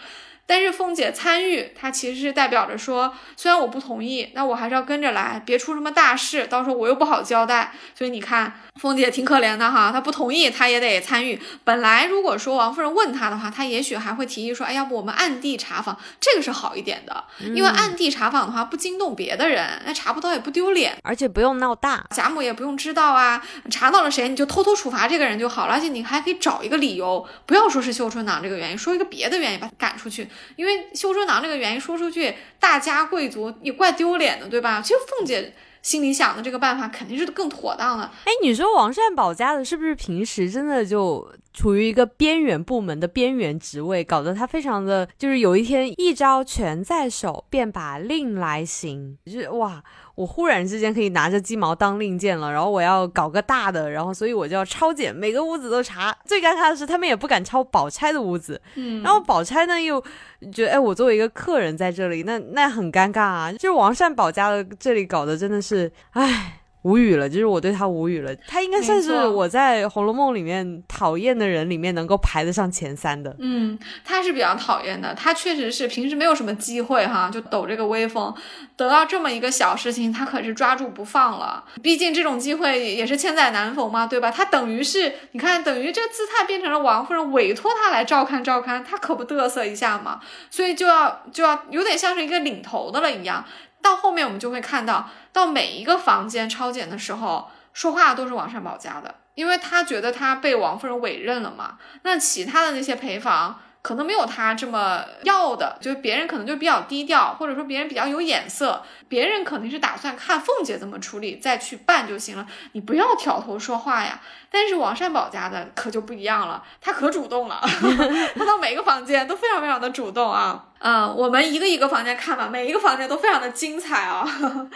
但是凤姐参与，她其实是代表着说，虽然我不同意，那我还是要跟着来，别出什么大事，到时候我又不好交代。所以你看，凤姐挺可怜的哈，她不同意，她也得参与。本来如果说王夫人问她的话，她也许还会提议说，哎，要不我们暗地查访，这个是好一点的，因为暗地查访的话不惊动别的人，那查不到也不丢脸，而且不用闹大，贾母也不用知道啊。查到了谁，你就偷偷处罚这个人就好了，而且你还可以找一个理由，不要说是绣春囊这个原因，说一个别的原因把他赶出去。因为修车囊这个原因说出去，大家贵族也怪丢脸的，对吧？其实凤姐心里想的这个办法肯定是更妥当的。哎，你说王善保家的是不是平时真的就处于一个边缘部门的边缘职位，搞得他非常的就是有一天一招权在手，便把令来行，就是哇。我忽然之间可以拿着鸡毛当令箭了，然后我要搞个大的，然后所以我就要抄检，每个屋子都查。最尴尬的是，他们也不敢抄宝钗的屋子，嗯，然后宝钗呢又觉得，哎，我作为一个客人在这里，那那很尴尬啊。就是王善保家的这里搞的真的是，唉。无语了，就是我对他无语了。他应该算是我在《红楼梦》里面讨厌的人里面能够排得上前三的。嗯，他是比较讨厌的。他确实是平时没有什么机会哈，就抖这个威风，得到这么一个小事情，他可是抓住不放了。毕竟这种机会也是千载难逢嘛，对吧？他等于是你看，等于这个姿态变成了王夫人委托他来照看照看，他可不嘚瑟一下嘛。所以就要就要有点像是一个领头的了一样。到后面我们就会看到，到每一个房间抄检的时候，说话都是王善保家的，因为他觉得他被王夫人委任了嘛。那其他的那些陪房可能没有他这么要的，就是别人可能就比较低调，或者说别人比较有眼色，别人肯定是打算看凤姐怎么处理再去办就行了，你不要挑头说话呀。但是王善保家的可就不一样了，他可主动了，他到每个房间都非常非常的主动啊。嗯，我们一个一个房间看吧，每一个房间都非常的精彩啊。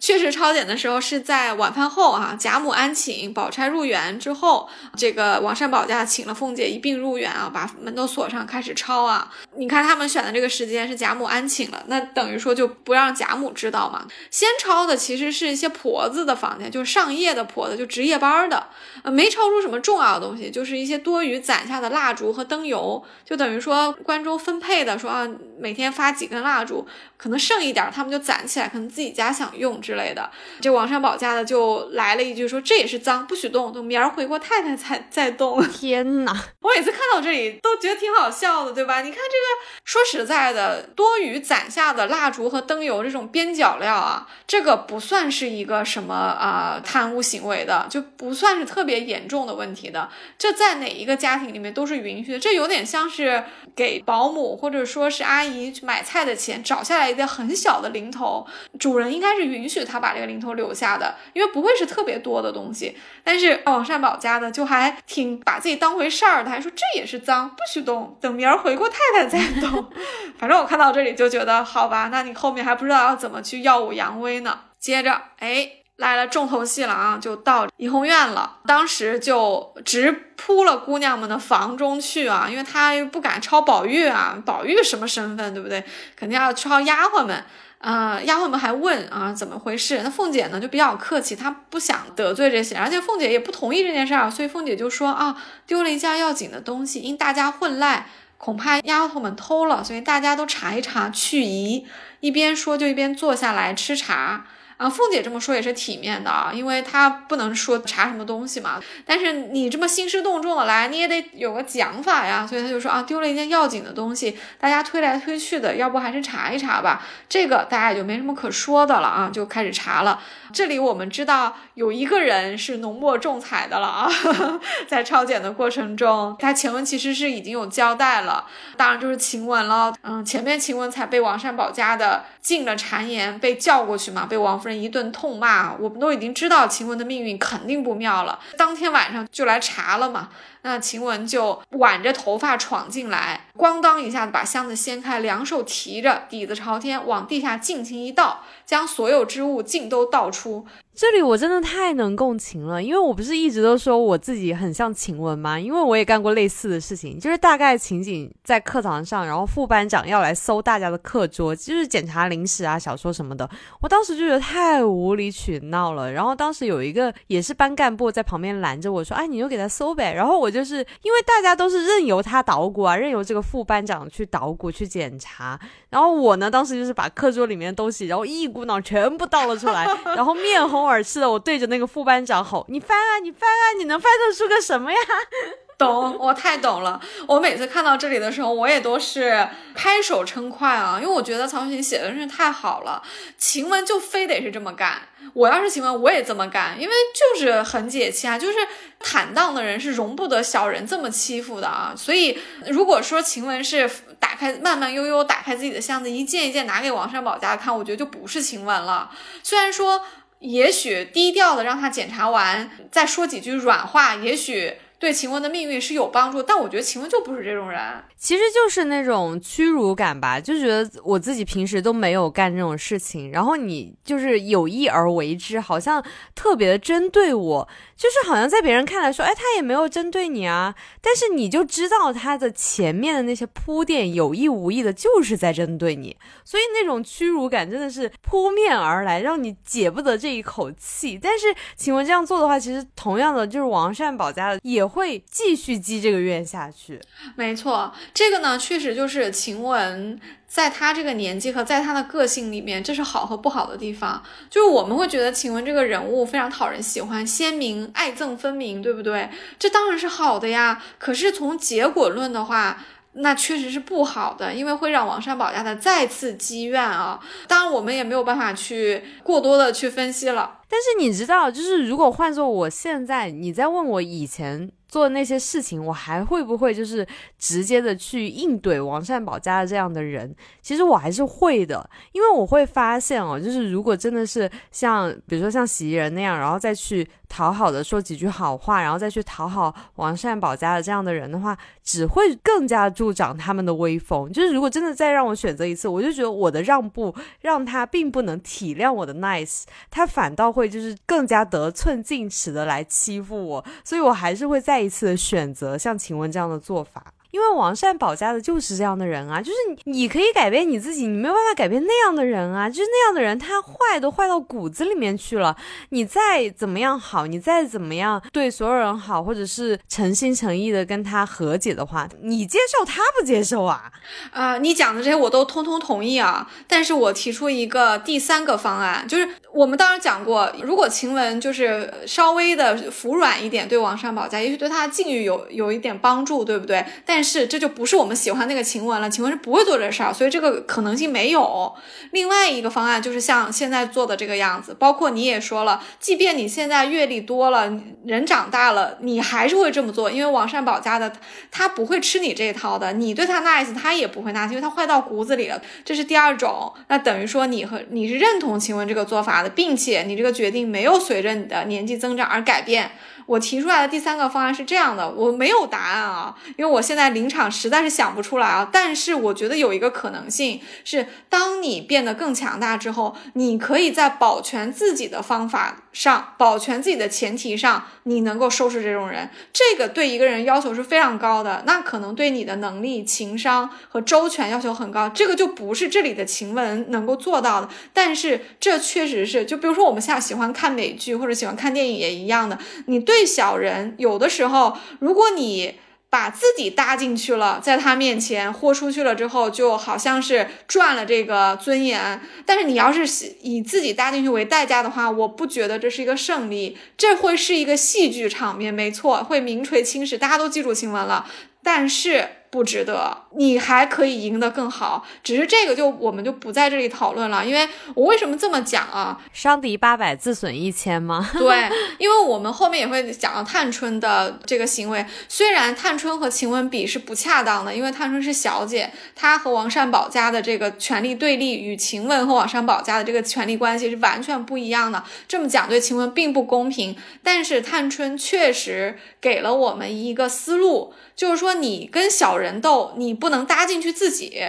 确实抄检的时候是在晚饭后啊，贾母安寝，宝钗入园之后，这个王善保家请了凤姐一并入园啊，把门都锁上，开始抄啊。你看他们选的这个时间是贾母安寝了，那等于说就不让贾母知道嘛。先抄的其实是一些婆子的房间，就是上夜的婆子，就值夜班的，呃，没抄出什么重要的东西，就是一些多余攒下的蜡烛和灯油，就等于说关中分配的，说啊每天发几根蜡烛，可能剩一点，他们就攒起来，可能自己家想用。之类的，这王善保家的就来了一句说：“这也是脏，不许动，等明儿回过太太才再动。”天哪！我每次看到这里都觉得挺好笑的，对吧？你看这个，说实在的，多余攒下的蜡烛和灯油这种边角料啊，这个不算是一个什么啊贪污行为的，就不算是特别严重的问题的。这在哪一个家庭里面都是允许的。这有点像是给保姆或者说是阿姨去买菜的钱找下来一个很小的零头，主人应该是允许。他把这个零头留下的，因为不会是特别多的东西。但是王善宝家的就还挺把自己当回事儿的，还说这也是脏，不许动，等明儿回过太太再动。反正我看到这里就觉得，好吧，那你后面还不知道要怎么去耀武扬威呢。接着，哎，来了重头戏了啊，就到怡红院了。当时就直扑了姑娘们的房中去啊，因为她又不敢抄宝玉啊，宝玉什么身份，对不对？肯定要抄丫鬟们。啊，丫鬟们还问啊，怎么回事？那凤姐呢就比较客气，她不想得罪这些，而且凤姐也不同意这件事儿，所以凤姐就说啊，丢了一件要紧的东西，因大家混赖，恐怕丫头们偷了，所以大家都查一查去疑。一边说就一边坐下来吃茶。啊，凤姐这么说也是体面的啊，因为她不能说查什么东西嘛。但是你这么兴师动众的来，你也得有个讲法呀。所以她就说啊，丢了一件要紧的东西，大家推来推去的，要不还是查一查吧。这个大家也就没什么可说的了啊，就开始查了。这里我们知道有一个人是浓墨重彩的了啊，在抄检的过程中，他前文其实是已经有交代了，当然就是晴雯了。嗯，前面晴雯才被王善保家的进了谗言，被叫过去嘛，被王。人一顿痛骂，我们都已经知道晴雯的命运肯定不妙了。当天晚上就来查了嘛。那晴雯就挽着头发闯进来，咣当一下子把箱子掀开，两手提着，底子朝天，往地下尽情一倒，将所有之物尽都倒出。这里我真的太能共情了，因为我不是一直都说我自己很像晴雯吗？因为我也干过类似的事情，就是大概情景在课堂上，然后副班长要来搜大家的课桌，就是检查零食啊、小说什么的。我当时就觉得太无理取闹了，然后当时有一个也是班干部在旁边拦着我说：“哎，你就给他搜呗。”然后我就就是因为大家都是任由他捣鼓啊，任由这个副班长去捣鼓去检查，然后我呢，当时就是把课桌里面的东西，然后一股脑全部倒了出来，然后面红。耳赤的，我对着那个副班长吼：“你翻啊，你翻啊，你能翻得出个什么呀？” 懂，我太懂了。我每次看到这里的时候，我也都是拍手称快啊，因为我觉得曹雪芹写的真是太好了。晴雯就非得是这么干，我要是晴雯，我也这么干，因为就是很解气啊。就是坦荡的人是容不得小人这么欺负的啊。所以如果说晴雯是打开慢慢悠悠打开自己的箱子，一件一件拿给王善保家看，我觉得就不是晴雯了。虽然说。也许低调的让他检查完，再说几句软话，也许对晴雯的命运是有帮助。但我觉得晴雯就不是这种人。其实就是那种屈辱感吧，就觉得我自己平时都没有干这种事情，然后你就是有意而为之，好像特别的针对我，就是好像在别人看来说，哎，他也没有针对你啊，但是你就知道他的前面的那些铺垫，有意无意的就是在针对你，所以那种屈辱感真的是扑面而来，让你解不得这一口气。但是晴雯这样做的话，其实同样的就是王善保家也会继续积这个怨下去。没错。这个呢，确实就是晴雯在他这个年纪和在他的个性里面，这是好和不好的地方。就是我们会觉得晴雯这个人物非常讨人喜欢，鲜明，爱憎分明，对不对？这当然是好的呀。可是从结果论的话，那确实是不好的，因为会让王善保家的再次积怨啊。当然，我们也没有办法去过多的去分析了。但是你知道，就是如果换做我现在，你在问我以前。做那些事情，我还会不会就是直接的去应对王善保家的这样的人？其实我还是会的，因为我会发现哦，就是如果真的是像比如说像袭人那样，然后再去讨好的说几句好话，然后再去讨好王善保家的这样的人的话，只会更加助长他们的威风。就是如果真的再让我选择一次，我就觉得我的让步让他并不能体谅我的 nice，他反倒会就是更加得寸进尺的来欺负我，所以我还是会。再一次的选择，像请问这样的做法。因为王善保家的就是这样的人啊，就是你，你可以改变你自己，你没有办法改变那样的人啊，就是那样的人，他坏都坏到骨子里面去了。你再怎么样好，你再怎么样对所有人好，或者是诚心诚意的跟他和解的话，你接受他不接受啊？啊，你讲的这些我都通通同意啊。但是我提出一个第三个方案，就是我们当时讲过，如果晴雯就是稍微的服软一点，对王善保家，也许对他的境遇有有一点帮助，对不对？但是这就不是我们喜欢那个晴雯了，晴雯是不会做这事儿，所以这个可能性没有。另外一个方案就是像现在做的这个样子，包括你也说了，即便你现在阅历多了，人长大了，你还是会这么做，因为王善保家的他不会吃你这一套的，你对他 nice，他也不会 nice，因为他坏到骨子里了。这是第二种，那等于说你和你是认同晴雯这个做法的，并且你这个决定没有随着你的年纪增长而改变。我提出来的第三个方案是这样的，我没有答案啊，因为我现在临场实在是想不出来啊。但是我觉得有一个可能性是，当你变得更强大之后，你可以在保全自己的方法上、保全自己的前提上，你能够收拾这种人。这个对一个人要求是非常高的，那可能对你的能力、情商和周全要求很高。这个就不是这里的晴雯能够做到的。但是这确实是，就比如说我们现在喜欢看美剧或者喜欢看电影也一样的，你对。最小人有的时候，如果你把自己搭进去了，在他面前豁出去了之后，就好像是赚了这个尊严。但是你要是以自己搭进去为代价的话，我不觉得这是一个胜利，这会是一个戏剧场面，没错，会名垂青史，大家都记住新闻了。但是。不值得，你还可以赢得更好。只是这个就我们就不在这里讨论了，因为我为什么这么讲啊？伤敌八百，自损一千吗？对，因为我们后面也会讲到探春的这个行为。虽然探春和晴雯比是不恰当的，因为探春是小姐，她和王善保家的这个权力对立与晴雯和王善保家的这个权力关系是完全不一样的。这么讲对晴雯并不公平。但是探春确实给了我们一个思路。就是说，你跟小人人斗，你不能搭进去自己，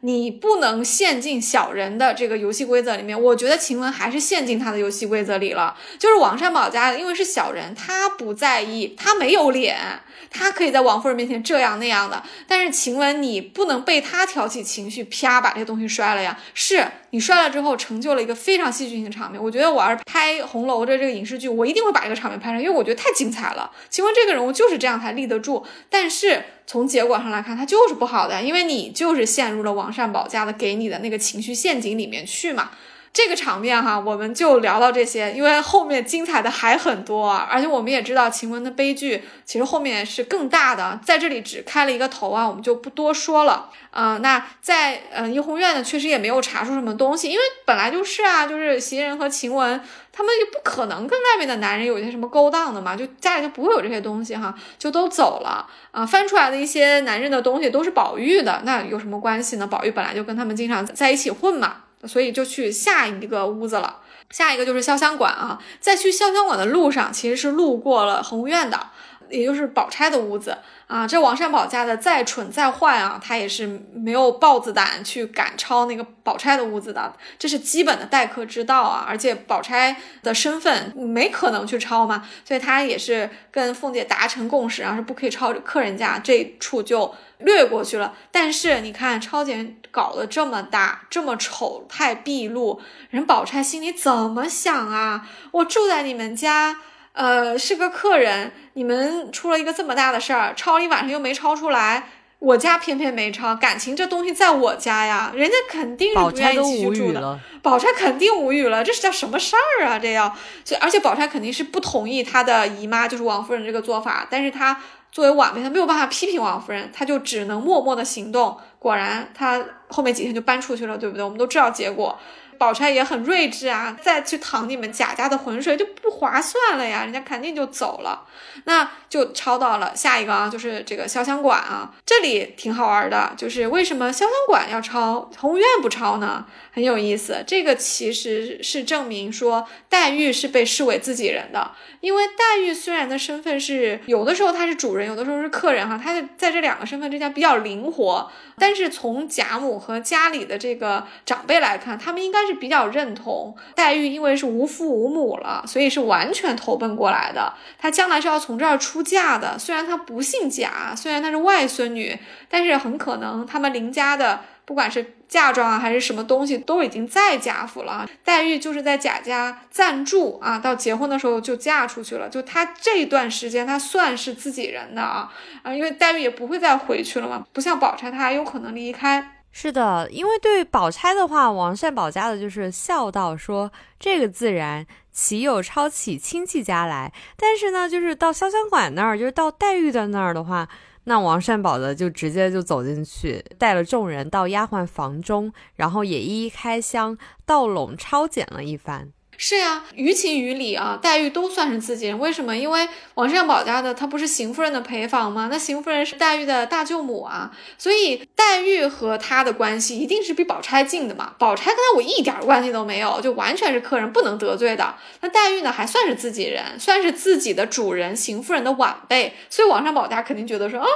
你不能陷进小人的这个游戏规则里面。我觉得晴雯还是陷进他的游戏规则里了。就是王善保家，因为是小人，他不在意，他没有脸。他可以在王夫人面前这样那样的，但是晴雯，你不能被他挑起情绪，啪把这个东西摔了呀！是你摔了之后，成就了一个非常戏剧性的场面。我觉得我要是拍红楼的这个影视剧，我一定会把这个场面拍上，因为我觉得太精彩了。请问这个人物就是这样才立得住，但是从结果上来看，他就是不好的，因为你就是陷入了王善保家的给你的那个情绪陷阱里面去嘛。这个场面哈，我们就聊到这些，因为后面精彩的还很多，啊而且我们也知道晴雯的悲剧其实后面是更大的，在这里只开了一个头啊，我们就不多说了。嗯，那在嗯怡红院呢，确实也没有查出什么东西，因为本来就是啊，就是袭人和晴雯他们就不可能跟外面的男人有些什么勾当的嘛，就家里就不会有这些东西哈，就都走了啊，翻出来的一些男人的东西都是宝玉的，那有什么关系呢？宝玉本来就跟他们经常在一起混嘛。所以就去下一个屋子了，下一个就是潇湘馆啊。在去潇湘馆的路上，其实是路过了红院的，也就是宝钗的屋子啊。这王善保家的再蠢再坏啊，他也是没有豹子胆去赶抄那个宝钗的屋子的，这是基本的待客之道啊。而且宝钗的身份没可能去抄嘛，所以他也是跟凤姐达成共识啊，是不可以抄客人家这处就。略过去了，但是你看超前搞得这么大，这么丑态毕露，人宝钗心里怎么想啊？我住在你们家，呃，是个客人，你们出了一个这么大的事儿，抄了一晚上又没抄出来，我家偏偏没抄，感情这东西在我家呀，人家肯定是不愿意继续住的。宝钗肯定无语了，这是叫什么事儿啊？这要，所以而且宝钗肯定是不同意她的姨妈就是王夫人这个做法，但是她。作为晚辈，她没有办法批评王夫人，她就只能默默的行动。果然，她后面几天就搬出去了，对不对？我们都知道结果。宝钗也很睿智啊，再去淌你们贾家的浑水就不划算了呀，人家肯定就走了。那就抄到了下一个啊，就是这个潇湘馆啊，这里挺好玩的，就是为什么潇湘馆要抄，红院不抄呢？很有意思，这个其实是证明说黛玉是被视为自己人的，因为黛玉虽然的身份是有的时候她是主人，有的时候是客人哈，她在这两个身份之间比较灵活，但是从贾母和家里的这个长辈来看，他们应该是比较认同黛玉，因为是无父无母了，所以是完全投奔过来的，她将来是要从这儿出嫁的。虽然她不姓贾，虽然她是外孙女，但是很可能他们林家的。不管是嫁妆啊，还是什么东西，都已经在贾府了。黛玉就是在贾家暂住啊，到结婚的时候就嫁出去了。就她这段时间，她算是自己人的啊啊，因为黛玉也不会再回去了嘛，不像宝钗，她还有可能离开。是的，因为对宝钗的话，王善保家的就是笑道说：“这个自然，岂有抄起亲戚家来？”但是呢，就是到潇湘馆那儿，就是到黛玉的那儿的话。那王善保的就直接就走进去，带了众人到丫鬟房中，然后也一一开箱倒拢抄检了一番。是呀，于情于理啊，黛玉都算是自己人。为什么？因为王善保家的他不是邢夫人的陪房吗？那邢夫人是黛玉的大舅母啊，所以黛玉和他的关系一定是比宝钗近的嘛。宝钗跟他我一点关系都没有，就完全是客人，不能得罪的。那黛玉呢，还算是自己人，算是自己的主人，邢夫人的晚辈，所以王善保家肯定觉得说啊。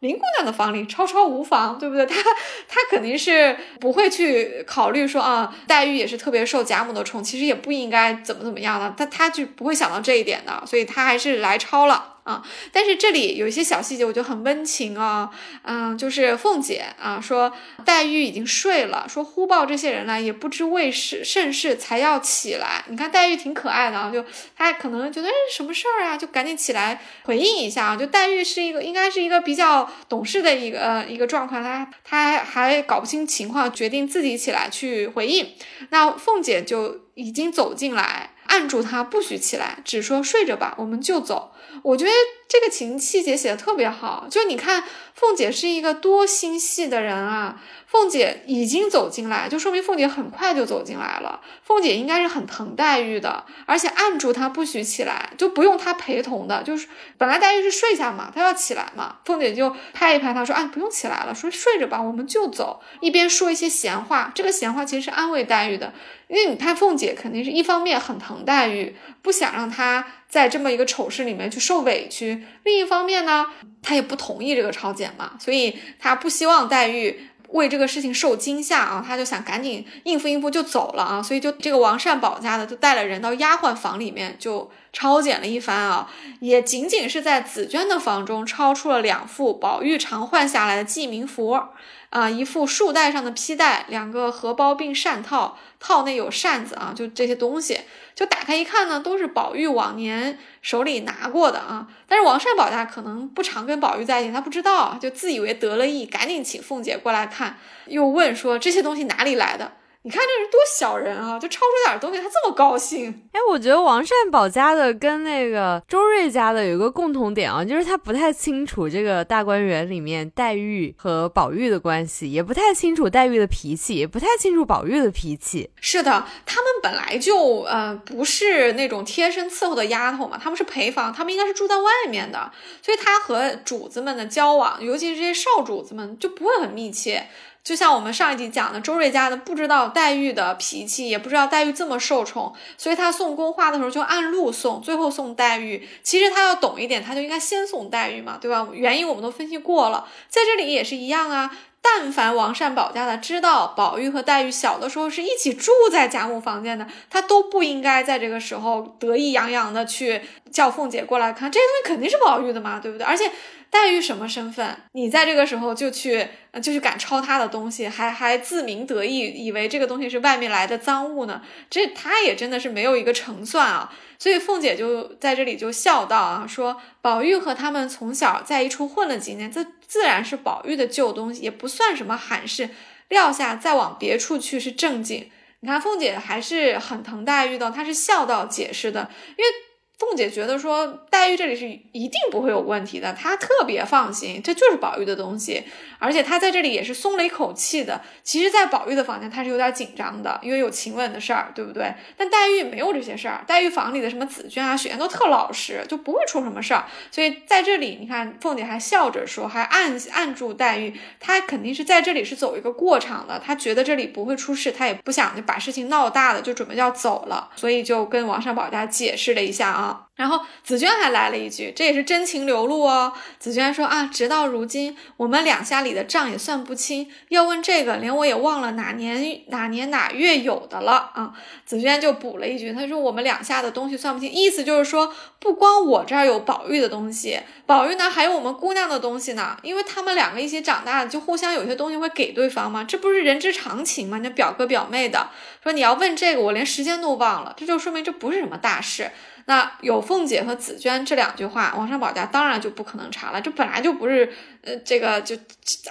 林姑娘的房里超超无妨，对不对？她她肯定是不会去考虑说啊，黛玉也是特别受贾母的宠，其实也不应该怎么怎么样的，她她就不会想到这一点的，所以她还是来抄了。啊，但是这里有一些小细节，我觉得很温情啊，嗯，就是凤姐啊说黛玉已经睡了，说呼报这些人来，也不知为是甚事才要起来。你看黛玉挺可爱的啊，就她可能觉得什么事儿啊，就赶紧起来回应一下啊。就黛玉是一个应该是一个比较懂事的一个呃一个状况，她她还搞不清情况，决定自己起来去回应。那凤姐就已经走进来。按住他，不许起来，只说睡着吧，我们就走。我觉得这个情细节写的特别好，就你看，凤姐是一个多心细的人啊。凤姐已经走进来，就说明凤姐很快就走进来了。凤姐应该是很疼黛玉的，而且按住她不许起来，就不用她陪同的，就是本来黛玉是睡下嘛，她要起来嘛，凤姐就拍一拍她说：“啊，不用起来了，说睡着吧，我们就走。”一边说一些闲话，这个闲话其实是安慰黛玉的，因为你看凤姐肯定是一方面很疼黛玉，不想让她在这么一个丑事里面去受委屈；另一方面呢，她也不同意这个抄所以他不希望黛玉。为这个事情受惊吓啊，他就想赶紧应付应付就走了啊，所以就这个王善保家的就带了人到丫鬟房里面就抄检了一番啊，也仅仅是在紫娟的房中抄出了两副宝玉常换下来的记名符。啊，一副束带上的披带，两个荷包并扇套，套内有扇子啊，就这些东西，就打开一看呢，都是宝玉往年手里拿过的啊。但是王善保家可能不常跟宝玉在一起，他不知道，就自以为得了意，赶紧请凤姐过来看，又问说这些东西哪里来的。你看这人多小人啊！就抄出点东西，他这么高兴。哎，我觉得王善保家的跟那个周瑞家的有一个共同点啊，就是他不太清楚这个大观园里面黛玉和宝玉的关系，也不太清楚黛玉的脾气，也不太清楚宝玉的脾气。是的，他们本来就呃不是那种贴身伺候的丫头嘛，他们是陪房，他们应该是住在外面的，所以他和主子们的交往，尤其是这些少主子们，就不会很密切。就像我们上一集讲的，周瑞家的不知道黛玉的脾气，也不知道黛玉这么受宠，所以他送宫花的时候就按路送，最后送黛玉。其实他要懂一点，他就应该先送黛玉嘛，对吧？原因我们都分析过了，在这里也是一样啊。但凡王善保家的知道宝玉和黛玉小的时候是一起住在贾母房间的，他都不应该在这个时候得意洋洋的去叫凤姐过来看这些东西，肯定是宝玉的嘛，对不对？而且。黛玉什么身份？你在这个时候就去，就去敢抄他的东西，还还自鸣得意，以为这个东西是外面来的赃物呢？这他也真的是没有一个成算啊！所以凤姐就在这里就笑道啊，说宝玉和他们从小在一处混了几年，这自然是宝玉的旧东西，也不算什么罕事。撂下再往别处去是正经。你看凤姐还是很疼黛玉的，她是笑道解释的，因为。凤姐觉得说黛玉这里是一定不会有问题的，她特别放心，这就是宝玉的东西，而且她在这里也是松了一口气的。其实，在宝玉的房间，她是有点紧张的，因为有晴雯的事儿，对不对？但黛玉没有这些事儿，黛玉房里的什么紫鹃啊、雪雁都特老实，就不会出什么事儿。所以在这里，你看凤姐还笑着说，还按按住黛玉，她肯定是在这里是走一个过场的，她觉得这里不会出事，她也不想就把事情闹大了，就准备要走了，所以就跟王善保家解释了一下啊。然后紫娟还来了一句，这也是真情流露哦。紫娟说啊，直到如今，我们两下里的账也算不清。要问这个，连我也忘了哪年哪年哪月有的了啊。紫娟就补了一句，她说我们两下的东西算不清，意思就是说，不光我这儿有宝玉的东西，宝玉呢还有我们姑娘的东西呢。因为他们两个一起长大的，就互相有些东西会给对方嘛，这不是人之常情吗？那表哥表妹的，说你要问这个，我连时间都忘了，这就说明这不是什么大事。那有凤姐和紫娟这两句话，王善保家当然就不可能查了。这本来就不是，呃，这个就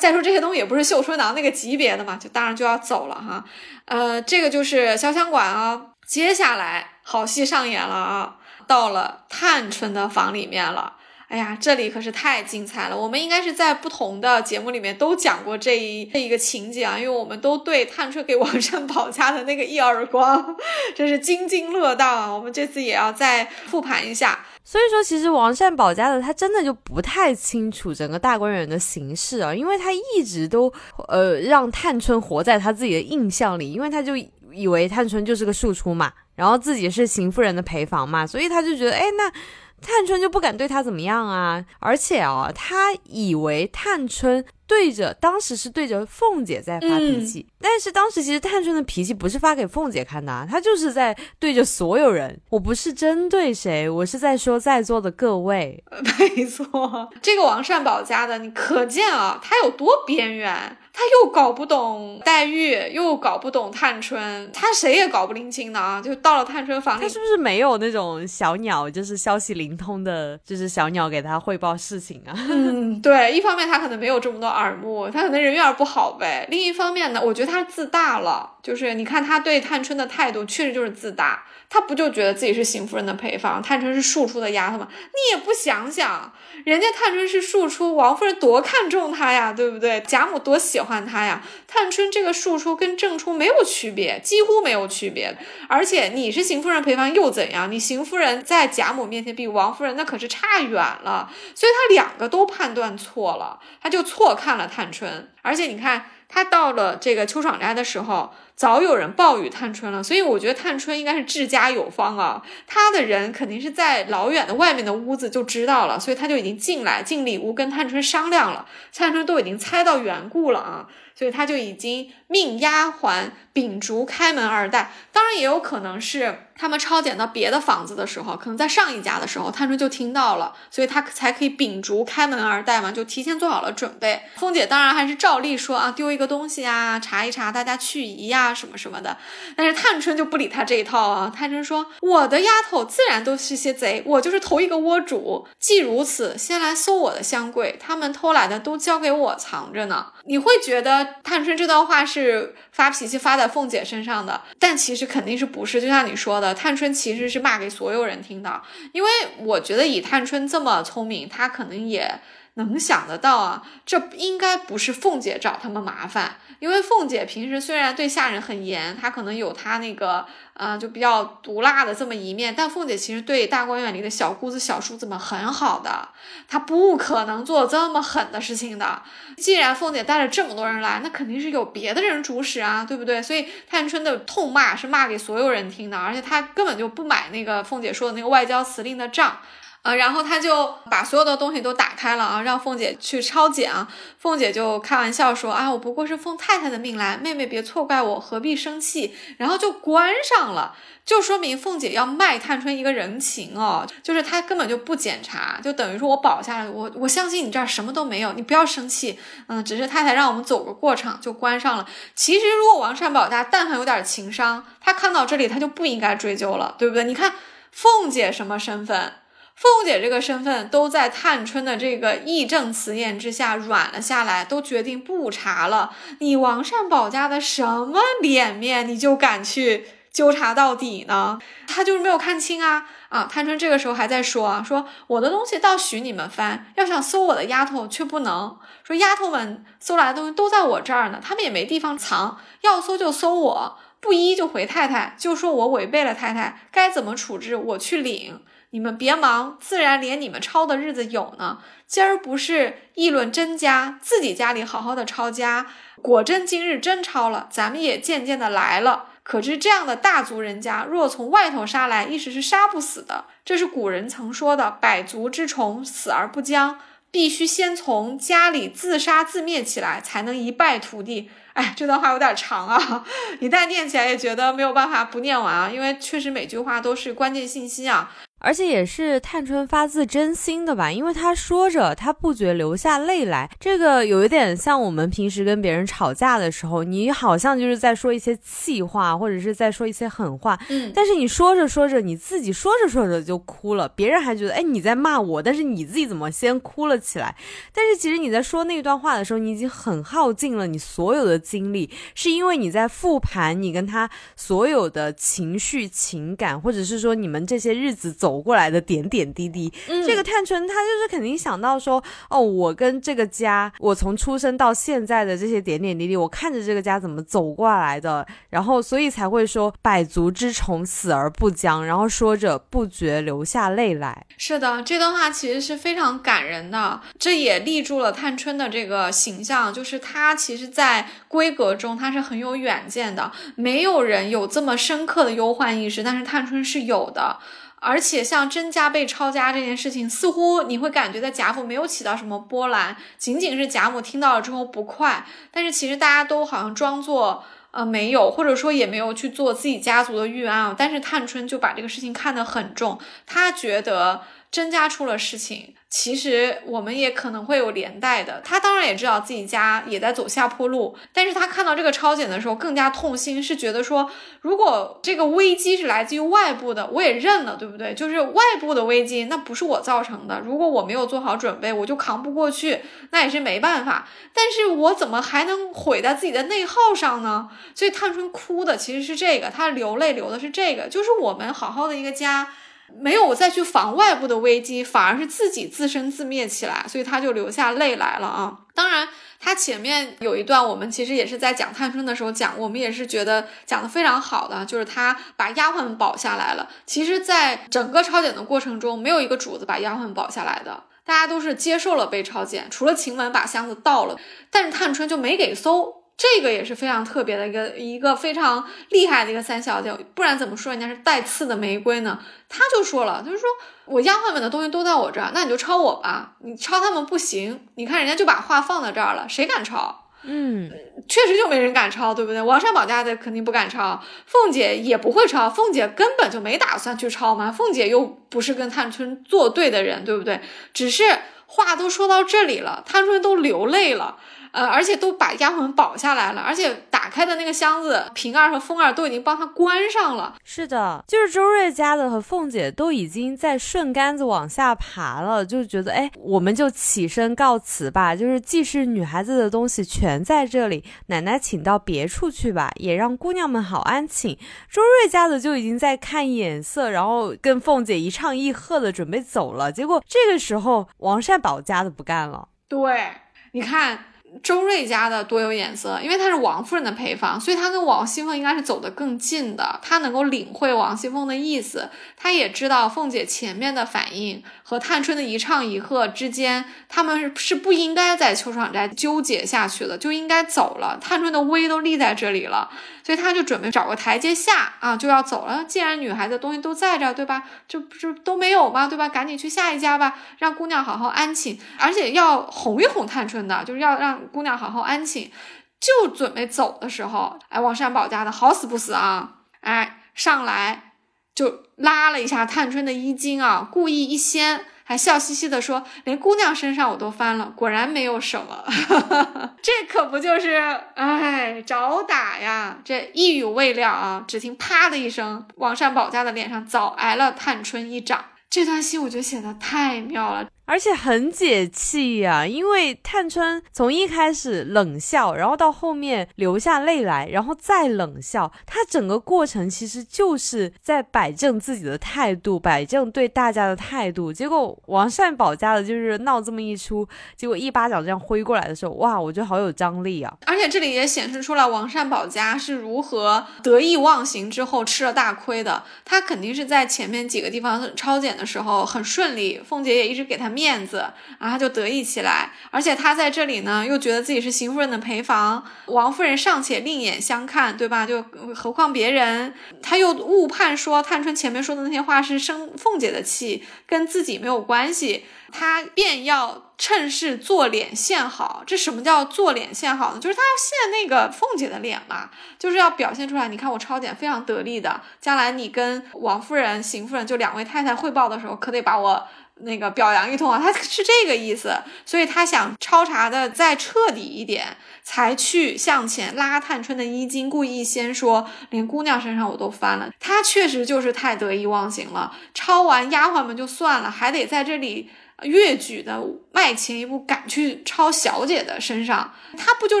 再说这些东西也不是绣春囊那个级别的嘛，就当然就要走了哈。呃，这个就是潇湘馆啊。接下来好戏上演了啊，到了探春的房里面了。哎呀，这里可是太精彩了！我们应该是在不同的节目里面都讲过这一这一个情节啊，因为我们都对探春给王善保家的那个一耳光，真是津津乐道啊！我们这次也要再复盘一下。所以说，其实王善保家的他真的就不太清楚整个大观园的形势啊，因为他一直都呃让探春活在他自己的印象里，因为他就以为探春就是个庶出嘛，然后自己是邢夫人的陪房嘛，所以他就觉得，哎，那。探春就不敢对他怎么样啊，而且啊，他以为探春。对着当时是对着凤姐在发脾气，但是当时其实探春的脾气不是发给凤姐看的，她就是在对着所有人。我不是针对谁，我是在说在座的各位。没错，这个王善保家的，你可见啊，他有多边缘，他又搞不懂黛玉，又搞不懂探春，他谁也搞不拎清的啊。就到了探春房里，他是不是没有那种小鸟，就是消息灵通的，就是小鸟给他汇报事情啊？嗯，对，一方面他可能没有这么多。耳目，他可能人缘不好呗。另一方面呢，我觉得他自大了，就是你看他对探春的态度，确实就是自大。他不就觉得自己是邢夫人的陪房，探春是庶出的丫头吗？你也不想想，人家探春是庶出，王夫人多看重她呀，对不对？贾母多喜欢换他呀。探春这个庶出跟正出没有区别，几乎没有区别。而且你是邢夫人陪房又怎样？你邢夫人在贾母面前比王夫人那可是差远了。所以他两个都判断错了，他就错看了探春。而且你看。他到了这个秋爽斋的时候，早有人报与探春了，所以我觉得探春应该是治家有方啊。他的人肯定是在老远的外面的屋子就知道了，所以他就已经进来进里屋跟探春商量了。探春都已经猜到缘故了啊。所以他就已经命丫鬟秉烛开门而待，当然也有可能是他们抄检到别的房子的时候，可能在上一家的时候，探春就听到了，所以他才可以秉烛开门而待嘛，就提前做好了准备。凤姐当然还是照例说啊，丢一个东西啊，查一查，大家去疑呀，什么什么的。但是探春就不理他这一套啊，探春说，我的丫头自然都是些贼，我就是头一个窝主。既如此，先来搜我的箱柜，他们偷来的都交给我藏着呢。你会觉得？探春这段话是发脾气发在凤姐身上的，但其实肯定是不是？就像你说的，探春其实是骂给所有人听的。因为我觉得以探春这么聪明，她可能也能想得到啊，这应该不是凤姐找他们麻烦。因为凤姐平时虽然对下人很严，她可能有她那个。啊，就比较毒辣的这么一面，但凤姐其实对大观园里的小姑子、小叔子们很好的，她不可能做这么狠的事情的。既然凤姐带了这么多人来，那肯定是有别的人主使啊，对不对？所以探春的痛骂是骂给所有人听的，而且她根本就不买那个凤姐说的那个外交辞令的账。啊，然后他就把所有的东西都打开了啊，让凤姐去抄检啊。凤姐就开玩笑说：“啊，我不过是奉太太的命来，妹妹别错怪我，何必生气？”然后就关上了，就说明凤姐要卖探春一个人情哦，就是她根本就不检查，就等于说我保下来，我我相信你这儿什么都没有，你不要生气。嗯，只是太太让我们走个过场，就关上了。其实如果王善保家但凡有点情商，他看到这里他就不应该追究了，对不对？你看凤姐什么身份？凤姐这个身份都在探春的这个义正辞严之下软了下来，都决定不查了。你王善保家的什么脸面，你就敢去纠察到底呢？他就是没有看清啊啊！探春这个时候还在说啊，说我的东西倒许你们翻，要想搜我的丫头却不能。说丫头们搜来的东西都在我这儿呢，他们也没地方藏，要搜就搜我，不依就回太太，就说我违背了太太，该怎么处置我去领。你们别忙，自然连你们抄的日子有呢。今儿不是议论真家，自己家里好好的抄家，果真今日真抄了，咱们也渐渐的来了。可知这样的大族人家，若从外头杀来，一时是杀不死的。这是古人曾说的“百足之虫，死而不僵”，必须先从家里自杀自灭起来，才能一败涂地。哎，这段话有点长啊，一旦念起来也觉得没有办法不念完啊，因为确实每句话都是关键信息啊。而且也是探春发自真心的吧，因为她说着，她不觉流下泪来。这个有一点像我们平时跟别人吵架的时候，你好像就是在说一些气话，或者是在说一些狠话，嗯，但是你说着说着，你自己说着说着就哭了，别人还觉得哎你在骂我，但是你自己怎么先哭了起来？但是其实你在说那段话的时候，你已经很耗尽了你所有的精力，是因为你在复盘你跟他所有的情绪情感，或者是说你们这些日子走。走过来的点点滴滴，这个探春她就是肯定想到说，哦，我跟这个家，我从出生到现在的这些点点滴滴，我看着这个家怎么走过来的，然后所以才会说百足之虫，死而不僵，然后说着不觉流下泪来。是的，这段话其实是非常感人的，这也立住了探春的这个形象，就是她其实，在闺阁中她是很有远见的，没有人有这么深刻的忧患意识，但是探春是有的。而且像甄家被抄家这件事情，似乎你会感觉在贾府没有起到什么波澜，仅仅是贾母听到了之后不快。但是其实大家都好像装作呃没有，或者说也没有去做自己家族的预案。但是探春就把这个事情看得很重，她觉得甄家出了事情。其实我们也可能会有连带的，他当然也知道自己家也在走下坡路，但是他看到这个抄检的时候更加痛心，是觉得说，如果这个危机是来自于外部的，我也认了，对不对？就是外部的危机，那不是我造成的，如果我没有做好准备，我就扛不过去，那也是没办法。但是我怎么还能毁在自己的内耗上呢？所以探春哭的其实是这个，她流泪流的是这个，就是我们好好的一个家。没有再去防外部的危机，反而是自己自生自灭起来，所以他就流下泪来了啊！当然，他前面有一段，我们其实也是在讲探春的时候讲，我们也是觉得讲的非常好的，就是他把丫鬟保下来了。其实，在整个抄检的过程中，没有一个主子把丫鬟保下来的，大家都是接受了被抄检，除了晴雯把箱子倒了，但是探春就没给搜。这个也是非常特别的一个一个非常厉害的一个三小姐，不然怎么说人家是带刺的玫瑰呢？她就说了，就是说我丫鬟们的东西都在我这儿，那你就抄我吧，你抄他们不行。你看人家就把话放在这儿了，谁敢抄？嗯，确实就没人敢抄，对不对？王善保家的肯定不敢抄，凤姐也不会抄，凤姐根本就没打算去抄嘛。凤姐又不是跟探春作对的人，对不对？只是话都说到这里了，探春都流泪了。呃，而且都把丫鬟保下来了，而且打开的那个箱子，平儿和凤儿都已经帮他关上了。是的，就是周瑞家的和凤姐都已经在顺杆子往下爬了，就觉得哎，我们就起身告辞吧。就是既是女孩子的东西全在这里，奶奶请到别处去吧，也让姑娘们好安寝。周瑞家的就已经在看眼色，然后跟凤姐一唱一和的准备走了。结果这个时候，王善保家的不干了。对，你看。周瑞家的多有眼色，因为她是王夫人的陪房，所以她跟王熙凤应该是走得更近的。她能够领会王熙凤的意思，她也知道凤姐前面的反应和探春的一唱一和之间，他们是不应该在秋爽斋纠结下去的，就应该走了。探春的威都立在这里了。所以他就准备找个台阶下啊，就要走了。既然女孩子东西都在这，对吧？这不是都没有吗？对吧？赶紧去下一家吧，让姑娘好好安寝，而且要哄一哄探春的，就是要让姑娘好好安寝。就准备走的时候，哎，王善保家的好死不死啊，哎，上来就拉了一下探春的衣襟啊，故意一掀。还笑嘻嘻的说：“连姑娘身上我都翻了，果然没有什么。这可不就是哎找打呀？这一语未了啊，只听啪的一声，王善保家的脸上早挨了探春一掌。这段戏我觉得写的太妙了。而且很解气呀，因为探春从一开始冷笑，然后到后面流下泪来，然后再冷笑，她整个过程其实就是在摆正自己的态度，摆正对大家的态度。结果王善保家的就是闹这么一出，结果一巴掌这样挥过来的时候，哇，我觉得好有张力啊！而且这里也显示出来王善保家是如何得意忘形之后吃了大亏的。他肯定是在前面几个地方抄检的时候很顺利，凤姐也一直给他们。面子，然后他就得意起来，而且他在这里呢，又觉得自己是邢夫人的陪房，王夫人尚且另眼相看，对吧？就何况别人，他又误判说探春前面说的那些话是生凤姐的气，跟自己没有关系，他便要趁势做脸献好。这什么叫做脸献好呢？就是他要献那个凤姐的脸嘛，就是要表现出来，你看我抄检非常得力的，将来你跟王夫人、邢夫人就两位太太汇报的时候，可得把我。那个表扬一通啊，他是这个意思，所以他想抄查的再彻底一点，才去向前拉探春的衣襟，故意先说连姑娘身上我都翻了。他确实就是太得意忘形了，抄完丫鬟们就算了，还得在这里。越举的迈前一步，敢去抄小姐的身上，他不就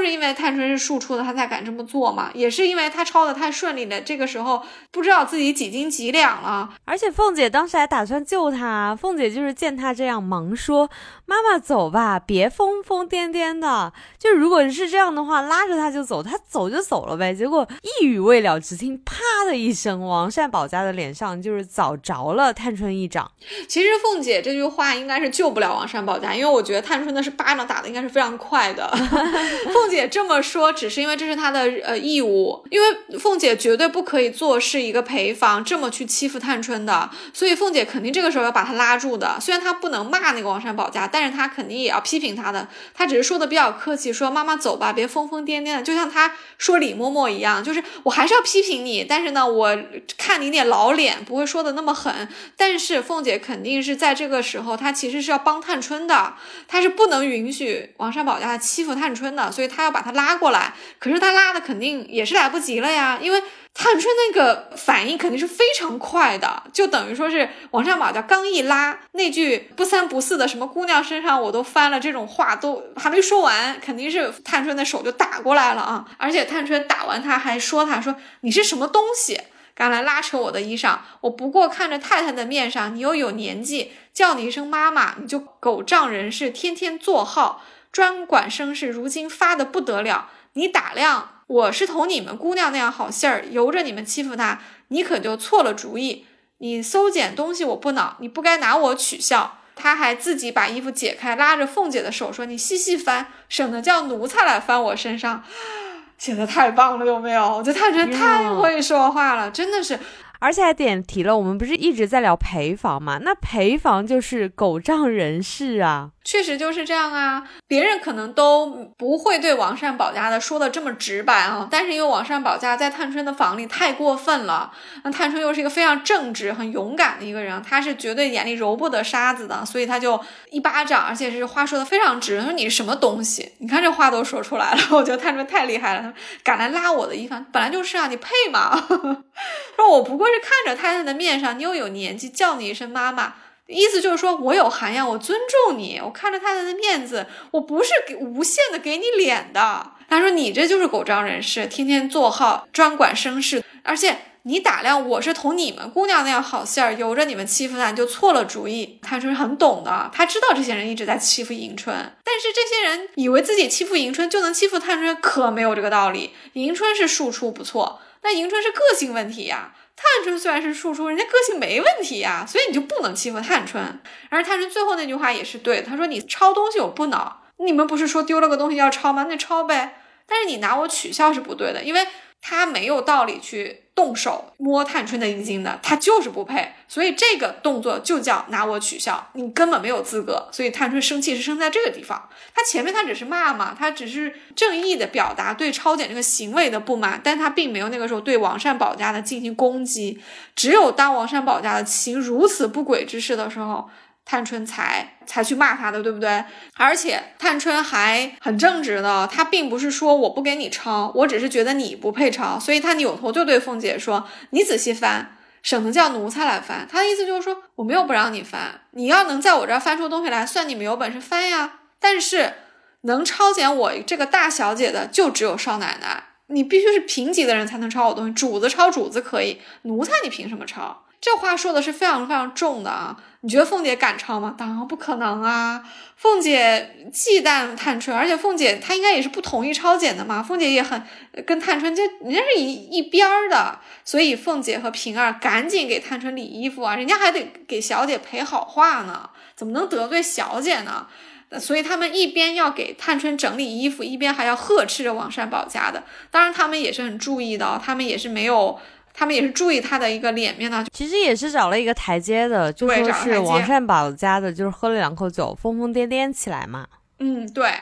是因为探春是庶出的，他才敢这么做吗？也是因为他抄的太顺利了，这个时候不知道自己几斤几两了。而且凤姐当时还打算救他，凤姐就是见他这样，忙说：“妈妈走吧，别疯疯癫癫的。就如果是这样的话，拉着他就走，他走就走了呗。”结果一语未了，只听啪的一声，王善保家的脸上就是早着了探春一掌。其实凤姐这句话应该是。救不了王善保家，因为我觉得探春的是巴掌打的应该是非常快的。凤姐这么说，只是因为这是她的呃义务，因为凤姐绝对不可以做是一个陪房这么去欺负探春的，所以凤姐肯定这个时候要把她拉住的。虽然她不能骂那个王善保家，但是她肯定也要批评她的。她只是说的比较客气，说妈妈走吧，别疯疯癫癫的，就像她说李嬷嬷一样，就是我还是要批评你，但是呢，我看你点老脸，不会说的那么狠。但是凤姐肯定是在这个时候，她其实。是要帮探春的，他是不能允许王善保家欺负探春的，所以他要把他拉过来。可是他拉的肯定也是来不及了呀，因为探春那个反应肯定是非常快的，就等于说是王善保家刚一拉那句不三不四的什么姑娘身上我都翻了这种话都还没说完，肯定是探春的手就打过来了啊！而且探春打完他还说他说你是什么东西？敢来拉扯我的衣裳，我不过看着太太的面上，你又有年纪，叫你一声妈妈，你就狗仗人势，天天作号，专管生事。如今发的不得了，你打量我是同你们姑娘那样好信儿，由着你们欺负她，你可就错了主意。你搜捡东西我不恼，你不该拿我取笑。他还自己把衣服解开，拉着凤姐的手说：“你细细翻，省得叫奴才来翻我身上。”写的太棒了，有没有？我觉得他觉得太会说话了，真的是。而且还点题了，我们不是一直在聊陪房吗？那陪房就是狗仗人势啊，确实就是这样啊。别人可能都不会对王善保家的说的这么直白啊，但是因为王善保家在探春的房里太过分了，那探春又是一个非常正直、很勇敢的一个人，他是绝对眼里揉不得沙子的，所以他就一巴掌，而且是话说的非常直，说你什么东西？你看这话都说出来了，我觉得探春太厉害了，敢来拉我的衣裳，本来就是啊，你配吗？说我不过。是看着太太的面上，你又有年纪，叫你一声妈妈，意思就是说我有涵养，我尊重你。我看着太太的面子，我不是给无限的给你脸的。他说你这就是狗仗人势，天天做号，专管生事，而且你打量我是同你们姑娘那样好信儿，由着你们欺负她，就错了主意。探春很懂的，他知道这些人一直在欺负迎春，但是这些人以为自己欺负迎春就能欺负探春，可没有这个道理。迎春是庶出不错，那迎春是个性问题呀。探春虽然是庶出，人家个性没问题呀，所以你就不能欺负探春。而探春最后那句话也是对，他说：“你抄东西我不恼，你们不是说丢了个东西要抄吗？那抄呗。但是你拿我取笑是不对的，因为他没有道理去。”动手摸探春的衣襟的，他就是不配，所以这个动作就叫拿我取笑，你根本没有资格。所以探春生气是生在这个地方，他前面他只是骂嘛，他只是正义的表达对抄检这个行为的不满，但他并没有那个时候对王善保家的进行攻击。只有当王善保家的行如此不轨之事的时候。探春才才去骂他的，对不对？而且探春还很正直的，她并不是说我不给你抄，我只是觉得你不配抄，所以她扭头就对凤姐说：“你仔细翻，省得叫奴才来翻。他的意思就是说，我没有不让你翻，你要能在我这儿翻出东西来，算你们有本事翻呀。但是能抄检我这个大小姐的，就只有少奶奶。你必须是平级的人才能抄我东西，主子抄主子可以，奴才你凭什么抄？这话说的是非常非常重的啊！你觉得凤姐敢抄吗？当然不可能啊！凤姐忌惮探春，而且凤姐她应该也是不同意抄检的嘛。凤姐也很跟探春这人家是一一边儿的，所以凤姐和平儿赶紧给探春理衣服啊，人家还得给小姐赔好话呢，怎么能得罪小姐呢？所以他们一边要给探春整理衣服，一边还要呵斥着王善保家的。当然，他们也是很注意的，他们也是没有，他们也是注意他的一个脸面的。其实也是找了一个台阶的，就说是王善保家的，就是喝了两口酒，疯疯癫癫起来嘛。嗯，对，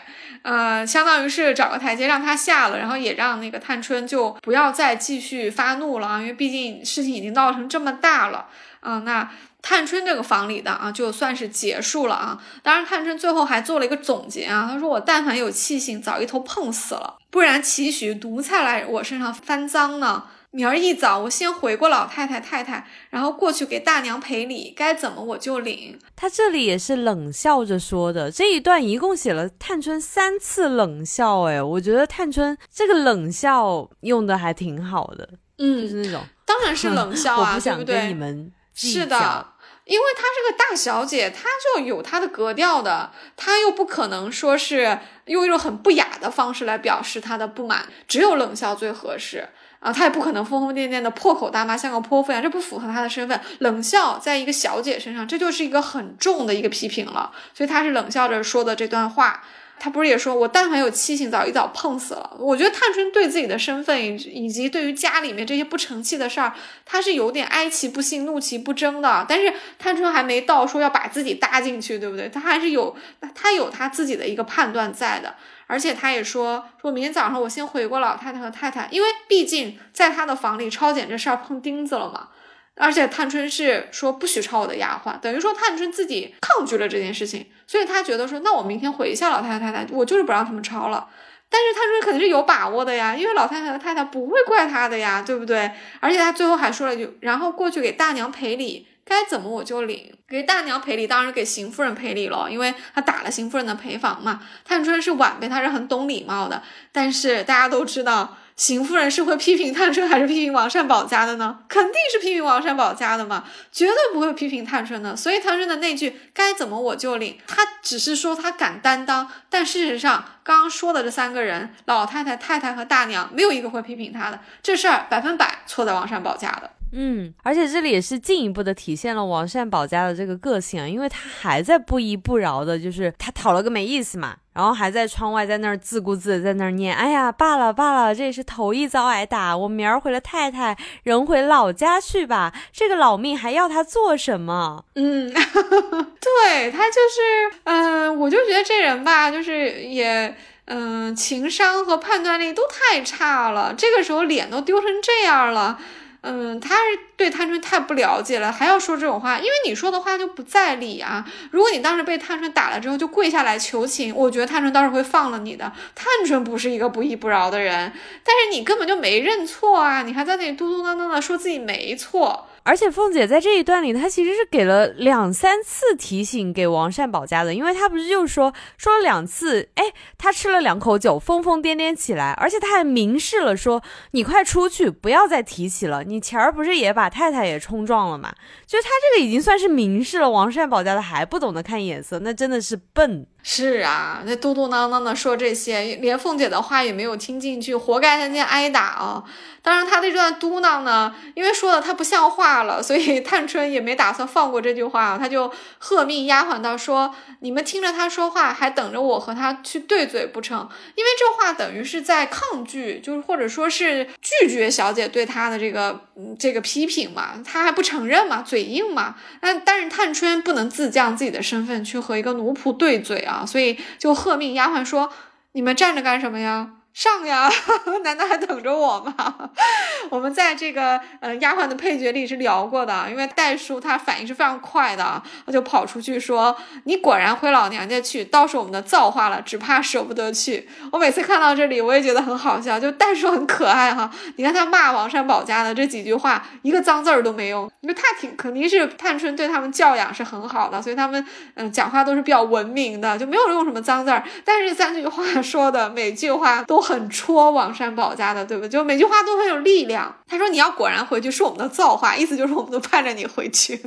呃，相当于是找个台阶让他下了，然后也让那个探春就不要再继续发怒了，因为毕竟事情已经闹成这么大了。嗯，那。探春这个房里的啊，就算是结束了啊。当然，探春最后还做了一个总结啊，她说：“我但凡有气性，早一头碰死了，不然岂许奴才来我身上翻脏呢？明儿一早，我先回过老太太太太，然后过去给大娘赔礼，该怎么我就领。”他这里也是冷笑着说的，这一段一共写了探春三次冷笑，哎，我觉得探春这个冷笑用的还挺好的，嗯，就是那种，当然是冷笑啊，我不想跟你们是的。因为她是个大小姐，她就有她的格调的，她又不可能说是用一种很不雅的方式来表示她的不满，只有冷笑最合适啊，她也不可能疯疯癫癫的破口大骂，像个泼妇一样，这不符合她的身份。冷笑在一个小姐身上，这就是一个很重的一个批评了，所以她是冷笑着说的这段话。他不是也说，我但凡有气性，早一早碰死了。我觉得探春对自己的身份以及对于家里面这些不成器的事儿，他是有点哀其不幸，怒其不争的。但是探春还没到说要把自己搭进去，对不对？他还是有，他有他自己的一个判断在的。而且他也说，说明天早上我先回过老太太和太太，因为毕竟在他的房里抄检这事儿碰钉子了嘛。而且探春是说不许抄我的丫鬟，等于说探春自己抗拒了这件事情，所以他觉得说，那我明天回一下老太太太太，我就是不让他们抄了。但是探春肯定是有把握的呀，因为老太太和太太不会怪他的呀，对不对？而且他最后还说了一句，然后过去给大娘赔礼，该怎么我就领。给大娘赔礼，当然给邢夫人赔礼了，因为他打了邢夫人的陪房嘛。探春是晚辈，他是很懂礼貌的，但是大家都知道。邢夫人是会批评探春还是批评王善保家的呢？肯定是批评王善保家的嘛，绝对不会批评探春的。所以探春的那句该怎么我就领，他只是说他敢担当，但事实上刚刚说的这三个人，老太太、太太和大娘，没有一个会批评他的。这事儿百分百错在王善保家的。嗯，而且这里也是进一步的体现了王善保家的这个个性啊，因为他还在不依不饶的，就是他讨了个没意思嘛，然后还在窗外在那儿自顾自在那儿念，哎呀，罢了罢了，这也是头一遭挨打，我明儿回了太太，人回老家去吧，这个老命还要他做什么？嗯，对他就是，嗯，我就觉得这人吧，就是也，嗯，情商和判断力都太差了，这个时候脸都丢成这样了。嗯，他是对探春太不了解了，还要说这种话，因为你说的话就不在理啊。如果你当时被探春打了之后就跪下来求情，我觉得探春倒是会放了你的。探春不是一个不依不饶的人，但是你根本就没认错啊，你还在那里嘟嘟囔囔的说自己没错。而且凤姐在这一段里，她其实是给了两三次提醒给王善保家的，因为她不是就说说了两次，哎，他吃了两口酒，疯疯癫癫起来，而且他还明示了说，你快出去，不要再提起了。你前儿不是也把太太也冲撞了嘛？就他这个已经算是明示了，王善保家的还不懂得看眼色，那真的是笨。是啊，那嘟嘟囔囔的说这些，连凤姐的话也没有听进去，活该他今天挨打啊！当然，他这段嘟囔呢，因为说的他不像话了，所以探春也没打算放过这句话，他就喝命丫鬟道：“说你们听着他说话，还等着我和他去对嘴不成？因为这话等于是在抗拒，就是或者说是拒绝小姐对他的这个这个批评嘛，他还不承认嘛，嘴硬嘛。那但是探春不能自降自己的身份去和一个奴仆对嘴啊。”啊，所以就喝命丫鬟说：“你们站着干什么呀？上呀，难道还等着我吗？我们在这个呃丫鬟的配角里是聊过的，因为袋叔他反应是非常快的，他就跑出去说：“你果然回老娘家去，倒是我们的造化了，只怕舍不得去。”我每次看到这里，我也觉得很好笑，就袋叔很可爱哈。你看他骂王善保家的这几句话，一个脏字儿都没有，因为他挺肯定是探春对他们教养是很好的，所以他们嗯讲话都是比较文明的，就没有用什么脏字儿。但是三句话说的每句话都。很戳王善宝家的，对不对？就每句话都很有力量。他说：“你要果然回去，是我们的造化，意思就是我们都盼着你回去。”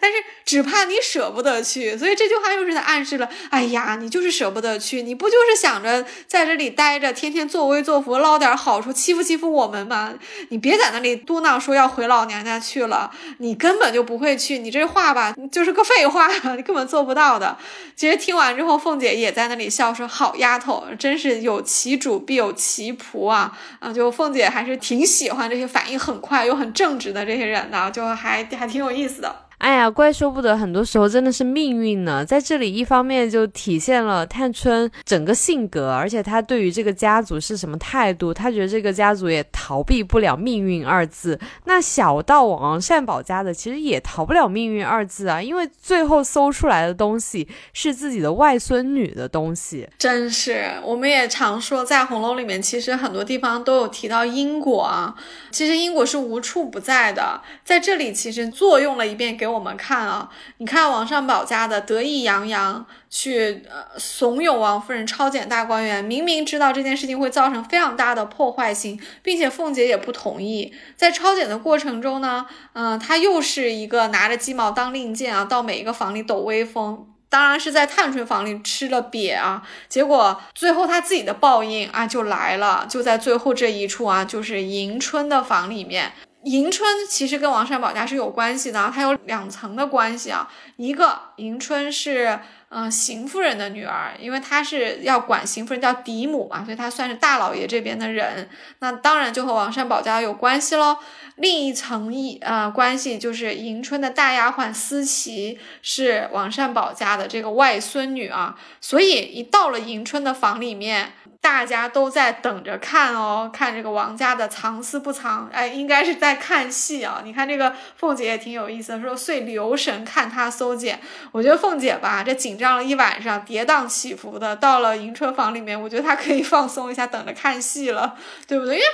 但是只怕你舍不得去，所以这句话又是在暗示了：哎呀，你就是舍不得去，你不就是想着在这里待着，天天作威作福，捞点好处，欺负欺负我们吗？你别在那里嘟囔说要回老娘家去了，你根本就不会去，你这话吧就是个废话，你根本做不到的。其实听完之后，凤姐也在那里笑说：“好丫头，真是有其主必有其仆啊！”啊，就凤姐还是挺喜欢这些反应很快又很正直的这些人的，就还还挺有意思的。哎呀，怪说不得，很多时候真的是命运呢。在这里，一方面就体现了探春整个性格，而且她对于这个家族是什么态度，她觉得这个家族也逃避不了命运二字。那小到王善保家的，其实也逃不了命运二字啊，因为最后搜出来的东西是自己的外孙女的东西。真是，我们也常说，在红楼里面，其实很多地方都有提到因果啊。其实因果是无处不在的，在这里其实作用了一遍给。给我们看啊！你看王善保家的得意洋洋去呃怂恿王夫人抄检大观园，明明知道这件事情会造成非常大的破坏性，并且凤姐也不同意。在抄检的过程中呢，嗯，他又是一个拿着鸡毛当令箭啊，到每一个房里抖威风。当然是在探春房里吃了瘪啊，结果最后他自己的报应啊就来了，就在最后这一处啊，就是迎春的房里面。迎春其实跟王善保家是有关系的，它有两层的关系啊。一个迎春是嗯邢夫人的女儿，因为她是要管邢夫人叫嫡母嘛，所以她算是大老爷这边的人，那当然就和王善保家有关系喽。另一层一呃关系就是迎春的大丫鬟思琪是王善保家的这个外孙女啊，所以一到了迎春的房里面。大家都在等着看哦，看这个王家的藏私不藏，哎，应该是在看戏啊。你看这个凤姐也挺有意思，说遂留神看他搜检。我觉得凤姐吧，这紧张了一晚上，跌宕起伏的，到了迎春房里面，我觉得她可以放松一下，等着看戏了，对不对？因为。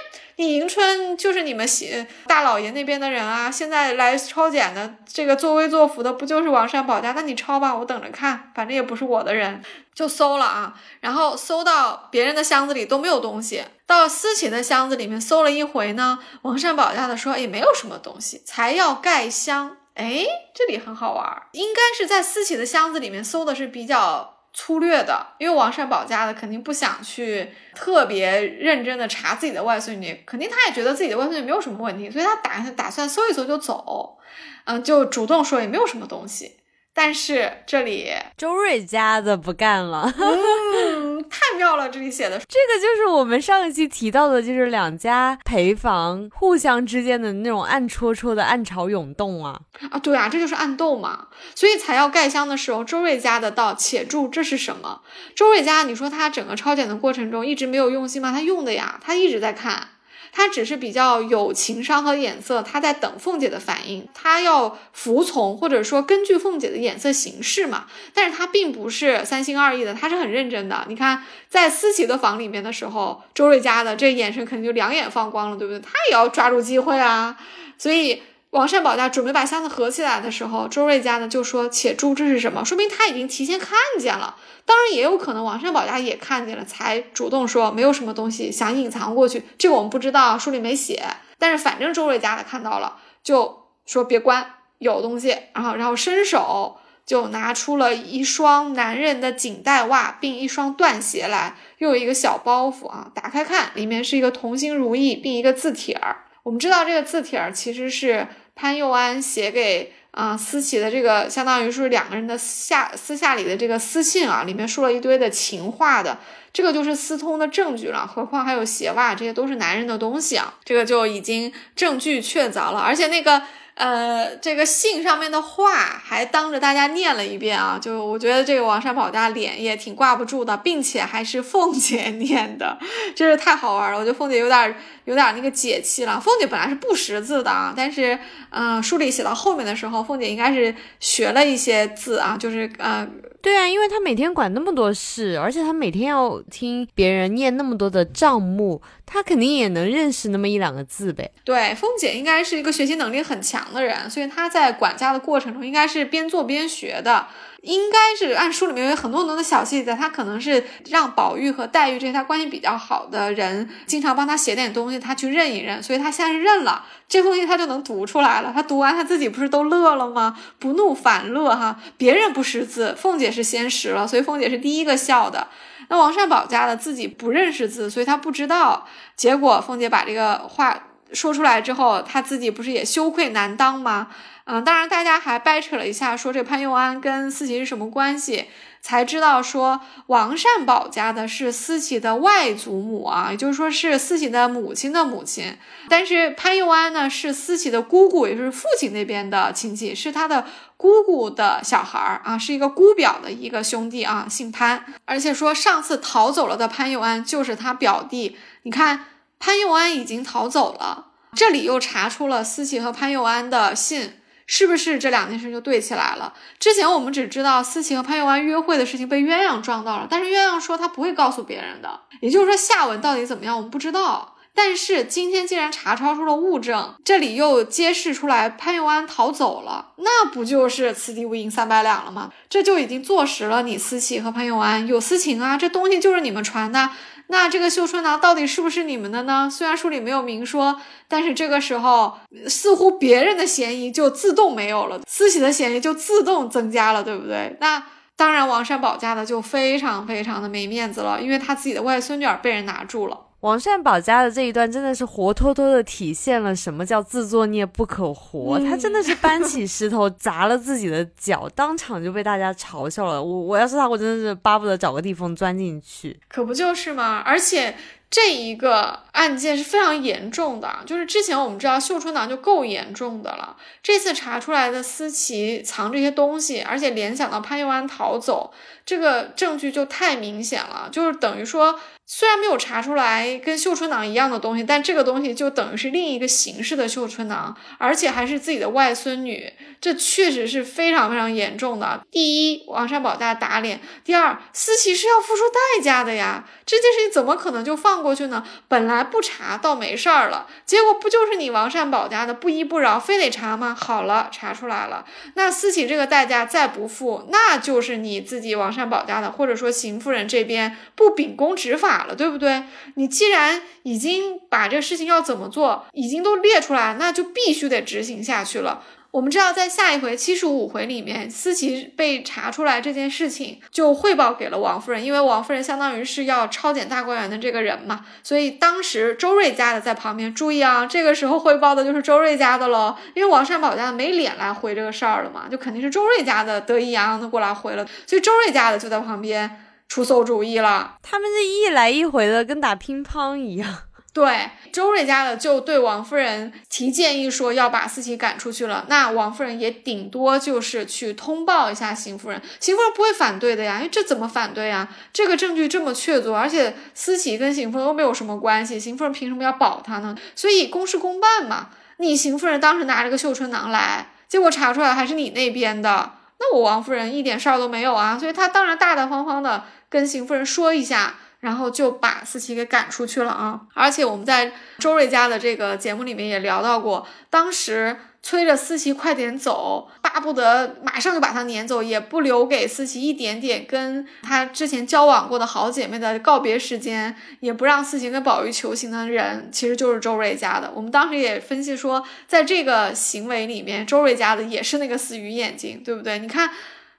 你迎春就是你们喜大老爷那边的人啊，现在来抄检的这个作威作福的不就是王善保家？那你抄吧，我等着看，反正也不是我的人，就搜了啊。然后搜到别人的箱子里都没有东西，到思琪的箱子里面搜了一回呢，王善保家的说也没有什么东西，才要盖箱。哎，这里很好玩，应该是在思琪的箱子里面搜的是比较。粗略的，因为王善保家的肯定不想去特别认真的查自己的外孙女，肯定他也觉得自己的外孙女没有什么问题，所以他打打算搜一搜就走，嗯，就主动说也没有什么东西。但是这里周瑞家的不干了，嗯，太妙了！这里写的这个就是我们上一期提到的，就是两家陪房互相之间的那种暗戳戳的暗潮涌动啊啊，对啊，这就是暗斗嘛。所以才要盖箱的时候，周瑞家的道：“且住，这是什么？”周瑞家，你说他整个抄检的过程中一直没有用心吗？他用的呀，他一直在看。他只是比较有情商和眼色，他在等凤姐的反应，他要服从或者说根据凤姐的眼色行事嘛。但是他并不是三心二意的，他是很认真的。你看，在思琪的房里面的时候，周瑞家的这眼神肯定就两眼放光了，对不对？他也要抓住机会啊。所以王善保家准备把箱子合起来的时候，周瑞家呢就说：“且住，这是什么？”说明他已经提前看见了。当然也有可能王善保家也看见了，才主动说没有什么东西，想隐藏过去。这个我们不知道，书里没写。但是反正周瑞家的看到了，就说别关，有东西。然后，然后伸手就拿出了一双男人的锦带袜，并一双缎鞋来，又有一个小包袱啊，打开看，里面是一个同心如意，并一个字帖儿。我们知道这个字帖儿其实是潘佑安写给。啊，思琪的这个相当于是两个人的下私下里的这个私信啊，里面说了一堆的情话的，这个就是私通的证据了。何况还有鞋袜，这些都是男人的东西啊，这个就已经证据确凿了。而且那个。呃，这个信上面的话还当着大家念了一遍啊，就我觉得这个王善保家脸也挺挂不住的，并且还是凤姐念的，真是太好玩了。我觉得凤姐有点有点那个解气了。凤姐本来是不识字的啊，但是嗯，书里写到后面的时候，凤姐应该是学了一些字啊，就是呃。对啊，因为他每天管那么多事，而且他每天要听别人念那么多的账目，他肯定也能认识那么一两个字呗。对，凤姐应该是一个学习能力很强的人，所以她在管家的过程中应该是边做边学的。应该是按书里面有很多很多的小细节，他可能是让宝玉和黛玉这些他关系比较好的人，经常帮他写点东西，他去认一认，所以他现在认了这封信，他就能读出来了。他读完他自己不是都乐了吗？不怒反乐哈，别人不识字，凤姐是先识了，所以凤姐是第一个笑的。那王善保家的自己不认识字，所以他不知道。结果凤姐把这个话说出来之后，他自己不是也羞愧难当吗？嗯，当然，大家还掰扯了一下，说这潘佑安跟思琪是什么关系，才知道说王善保家的是思琪的外祖母啊，也就是说是思琪的母亲的母亲。但是潘佑安呢是思琪的姑姑，也就是父亲那边的亲戚，是他的姑姑的小孩儿啊，是一个姑表的一个兄弟啊，姓潘。而且说上次逃走了的潘佑安就是他表弟。你看潘佑安已经逃走了，这里又查出了思琪和潘佑安的信。是不是这两件事就对起来了？之前我们只知道思琪和潘佑安约会的事情被鸳鸯撞到了，但是鸳鸯说他不会告诉别人的，也就是说下文到底怎么样我们不知道。但是今天既然查抄出了物证，这里又揭示出来潘佑安逃走了，那不就是此地无银三百两了吗？这就已经坐实了你思琪和潘佑安有私情啊，这东西就是你们传的。那这个绣春囊到底是不是你们的呢？虽然书里没有明说，但是这个时候似乎别人的嫌疑就自动没有了，慈禧的嫌疑就自动增加了，对不对？那当然，王善保家的就非常非常的没面子了，因为他自己的外孙女儿被人拿住了。王善保家的这一段真的是活脱脱的体现了什么叫自作孽不可活。他真的是搬起石头砸了自己的脚，当场就被大家嘲笑了。我我要是他，我真的是巴不得找个地缝钻进去。可不就是吗？而且。这一个案件是非常严重的，就是之前我们知道秀春囊就够严重的了，这次查出来的思琪藏这些东西，而且联想到潘佑安逃走，这个证据就太明显了，就是等于说。虽然没有查出来跟绣春囊一样的东西，但这个东西就等于是另一个形式的绣春囊，而且还是自己的外孙女，这确实是非常非常严重的。第一，王善保大打脸；第二，思琪是要付出代价的呀。这件事情怎么可能就放过去呢？本来不查倒没事儿了，结果不就是你王善保家的不依不饶，非得查吗？好了，查出来了，那思琪这个代价再不付，那就是你自己王善保家的，或者说邢夫人这边不秉公执法。了，对不对？你既然已经把这个事情要怎么做，已经都列出来，那就必须得执行下去了。我们知道，在下一回七十五回里面，思琪被查出来这件事情，就汇报给了王夫人，因为王夫人相当于是要抄检大观园的这个人嘛，所以当时周瑞家的在旁边注意啊，这个时候汇报的就是周瑞家的喽，因为王善保家的没脸来回这个事儿了嘛，就肯定是周瑞家的得意洋洋的过来回了，所以周瑞家的就在旁边。出馊主意了，他们这一来一回的，跟打乒乓一样。对，周瑞家的就对王夫人提建议说要把思琪赶出去了。那王夫人也顶多就是去通报一下邢夫人，邢夫人不会反对的呀，因为这怎么反对呀？这个证据这么确凿，而且思琪跟邢夫人又没有什么关系，邢夫人凭什么要保她呢？所以公事公办嘛。你邢夫人当时拿着个绣春囊来，结果查出来还是你那边的，那我王夫人一点事儿都没有啊，所以她当然大大方方的。跟邢夫人说一下，然后就把思琪给赶出去了啊！而且我们在周瑞家的这个节目里面也聊到过，当时催着思琪快点走，巴不得马上就把她撵走，也不留给思琪一点点跟她之前交往过的好姐妹的告别时间，也不让思琪跟宝玉求情的人，其实就是周瑞家的。我们当时也分析说，在这个行为里面，周瑞家的也是那个死鱼眼睛，对不对？你看。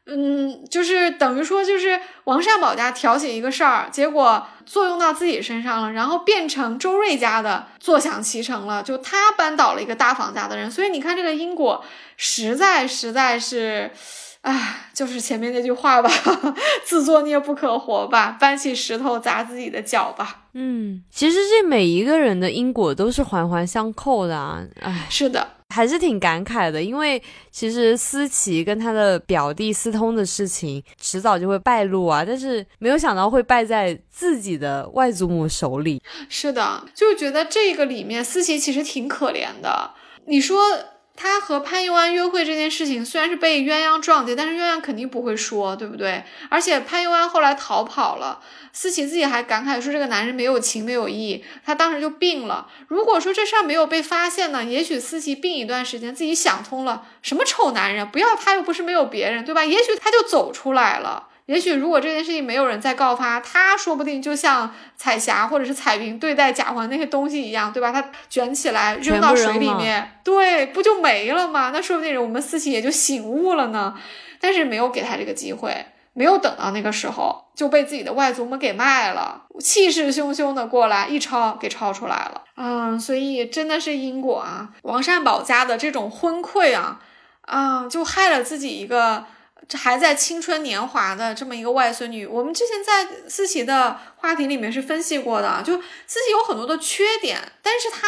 嗯，就是等于说，就是王善保家挑起一个事儿，结果作用到自己身上了，然后变成周瑞家的坐享其成了，就他扳倒了一个大房家的人，所以你看这个因果实在实在是，唉，就是前面那句话吧，自作孽不可活吧，搬起石头砸自己的脚吧。嗯，其实这每一个人的因果都是环环相扣的啊，唉，是的。还是挺感慨的，因为其实思琪跟他的表弟私通的事情，迟早就会败露啊。但是没有想到会败在自己的外祖母手里。是的，就觉得这个里面思琪其实挺可怜的。你说。他和潘佑安约会这件事情虽然是被鸳鸯撞见，但是鸳鸯肯定不会说，对不对？而且潘佑安后来逃跑了，思琪自己还感慨说这个男人没有情没有义，他当时就病了。如果说这事儿没有被发现呢，也许思琪病一段时间，自己想通了，什么丑男人，不要他又不是没有别人，对吧？也许他就走出来了。也许如果这件事情没有人再告发，他说不定就像彩霞或者是彩云对待贾环那些东西一样，对吧？他卷起来扔到水里面，对，不就没了吗？那说不定我们四喜也就醒悟了呢。但是没有给他这个机会，没有等到那个时候，就被自己的外祖母给卖了，气势汹汹的过来一抄给抄出来了。嗯，所以真的是因果啊！王善保家的这种昏聩啊，啊，就害了自己一个。还在青春年华的这么一个外孙女，我们之前在思琪的话题里面是分析过的，就思琪有很多的缺点，但是她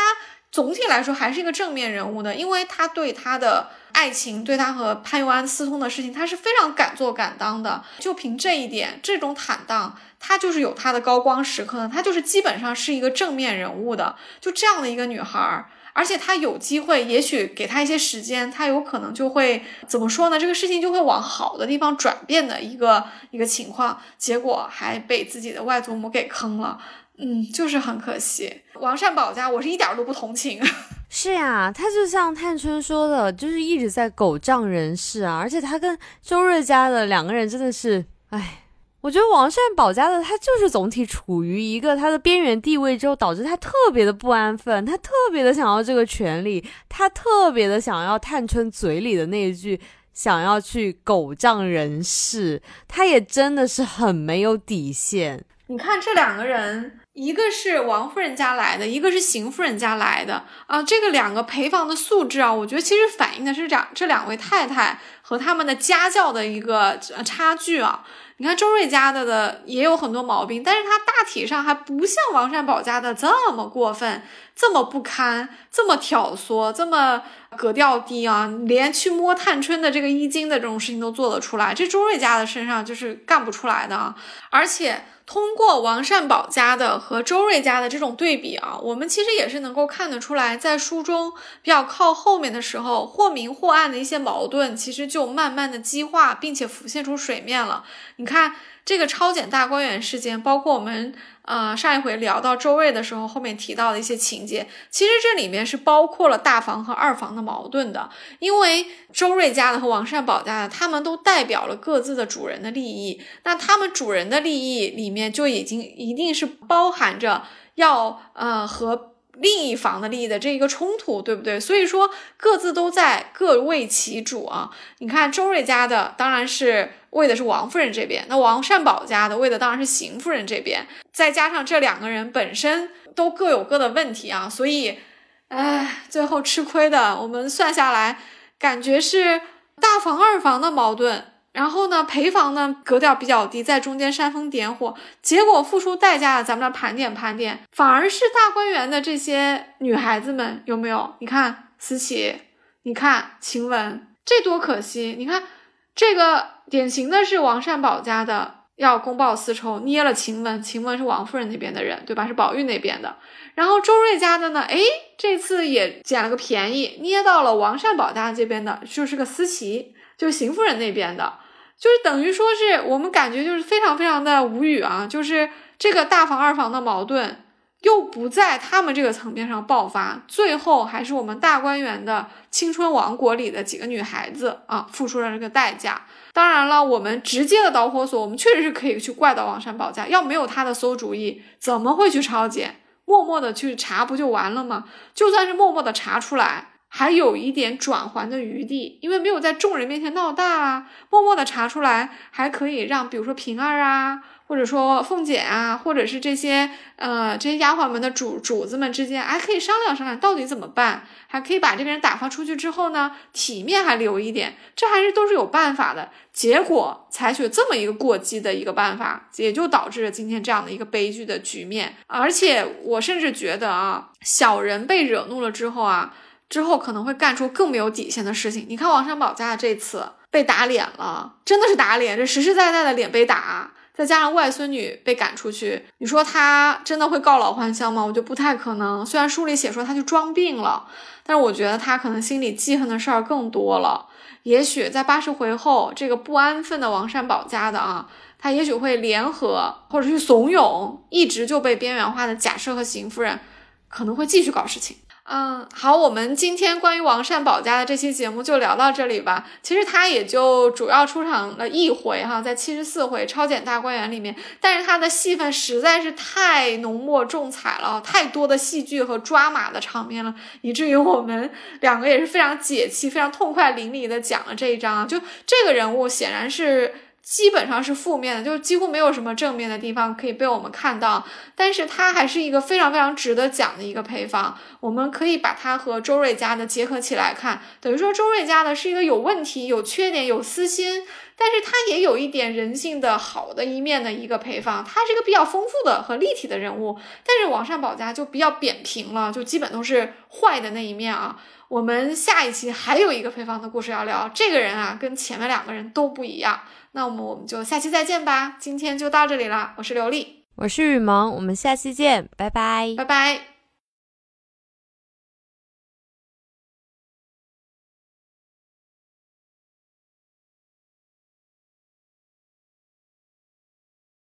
总体来说还是一个正面人物的，因为她对她的爱情，对她和潘佑安私通的事情，她是非常敢做敢当的。就凭这一点，这种坦荡，她就是有她的高光时刻的，她就是基本上是一个正面人物的，就这样的一个女孩儿。而且他有机会，也许给他一些时间，他有可能就会怎么说呢？这个事情就会往好的地方转变的一个一个情况。结果还被自己的外祖母给坑了，嗯，就是很可惜。王善保家，我是一点都不同情。是呀，他就像探春说的，就是一直在狗仗人势啊。而且他跟周瑞家的两个人真的是，唉。我觉得王善保家的他就是总体处于一个他的边缘地位之后，导致他特别的不安分，他特别的想要这个权利，他特别的想要探春嘴里的那一句想要去狗仗人势，他也真的是很没有底线。你看这两个人，一个是王夫人家来的，一个是邢夫人家来的啊，这个两个陪房的素质啊，我觉得其实反映的是这这两位太太和他们的家教的一个差距啊。你看周瑞家的的也有很多毛病，但是他大体上还不像王善保家的这么过分，这么不堪，这么挑唆，这么格调低啊！连去摸探春的这个衣襟的这种事情都做得出来，这周瑞家的身上就是干不出来的，而且。通过王善保家的和周瑞家的这种对比啊，我们其实也是能够看得出来，在书中比较靠后面的时候，或明或暗的一些矛盾，其实就慢慢的激化，并且浮现出水面了。你看这个超检大观园事件，包括我们。啊，上一回聊到周瑞的时候，后面提到的一些情节，其实这里面是包括了大房和二房的矛盾的，因为周瑞家的和王善保家的，他们都代表了各自的主人的利益，那他们主人的利益里面就已经一定是包含着要呃和。另一房的利益的这一个冲突，对不对？所以说各自都在各为其主啊。你看周瑞家的当然是为的是王夫人这边，那王善保家的为的当然是邢夫人这边。再加上这两个人本身都各有各的问题啊，所以，哎，最后吃亏的我们算下来，感觉是大房二房的矛盾。然后呢，陪房呢格调比较低，在中间煽风点火，结果付出代价的，咱们来盘点盘点，反而是大观园的这些女孩子们有没有？你看思琪，你看晴雯，这多可惜！你看这个典型的是王善保家的要公报私仇，捏了晴雯，晴雯是王夫人那边的人，对吧？是宝玉那边的。然后周瑞家的呢，哎，这次也捡了个便宜，捏到了王善保家这边的，就是个思琪，就是邢夫人那边的。就是等于说是我们感觉就是非常非常的无语啊！就是这个大房二房的矛盾又不在他们这个层面上爆发，最后还是我们大观园的青春王国里的几个女孩子啊付出了这个代价。当然了，我们直接的导火索，我们确实是可以去怪到王善保家，要没有他的馊主意，怎么会去抄检？默默的去查不就完了吗？就算是默默的查出来。还有一点转圜的余地，因为没有在众人面前闹大啊，默默的查出来，还可以让比如说平儿啊，或者说凤姐啊，或者是这些呃这些丫鬟们的主主子们之间，还可以商量商量到底怎么办，还可以把这个人打发出去之后呢，体面还留一点，这还是都是有办法的。结果采取这么一个过激的一个办法，也就导致了今天这样的一个悲剧的局面。而且我甚至觉得啊，小人被惹怒了之后啊。之后可能会干出更没有底线的事情。你看王善保家的这次被打脸了，真的是打脸，这实实在在的脸被打，再加上外孙女被赶出去，你说他真的会告老还乡吗？我觉得不太可能。虽然书里写说他就装病了，但是我觉得他可能心里记恨的事儿更多了。也许在八十回后，这个不安分的王善保家的啊，他也许会联合或者去怂恿一直就被边缘化的贾赦和邢夫人，可能会继续搞事情。嗯，好，我们今天关于王善保家的这期节目就聊到这里吧。其实他也就主要出场了一回哈，在七十四回超简大观园里面，但是他的戏份实在是太浓墨重彩了，太多的戏剧和抓马的场面了，以至于我们 两个也是非常解气、非常痛快淋漓的讲了这一章。就这个人物显然是。基本上是负面的，就几乎没有什么正面的地方可以被我们看到。但是它还是一个非常非常值得讲的一个配方。我们可以把它和周瑞家的结合起来看，等于说周瑞家的是一个有问题、有缺点、有私心，但是他也有一点人性的好的一面的一个配方。他是一个比较丰富的和立体的人物。但是王善保家就比较扁平了，就基本都是坏的那一面啊。我们下一期还有一个配方的故事要聊，这个人啊跟前面两个人都不一样。那我们我们就下期再见吧，今天就到这里了。我是刘丽，我是雨萌，我们下期见，拜拜，拜拜。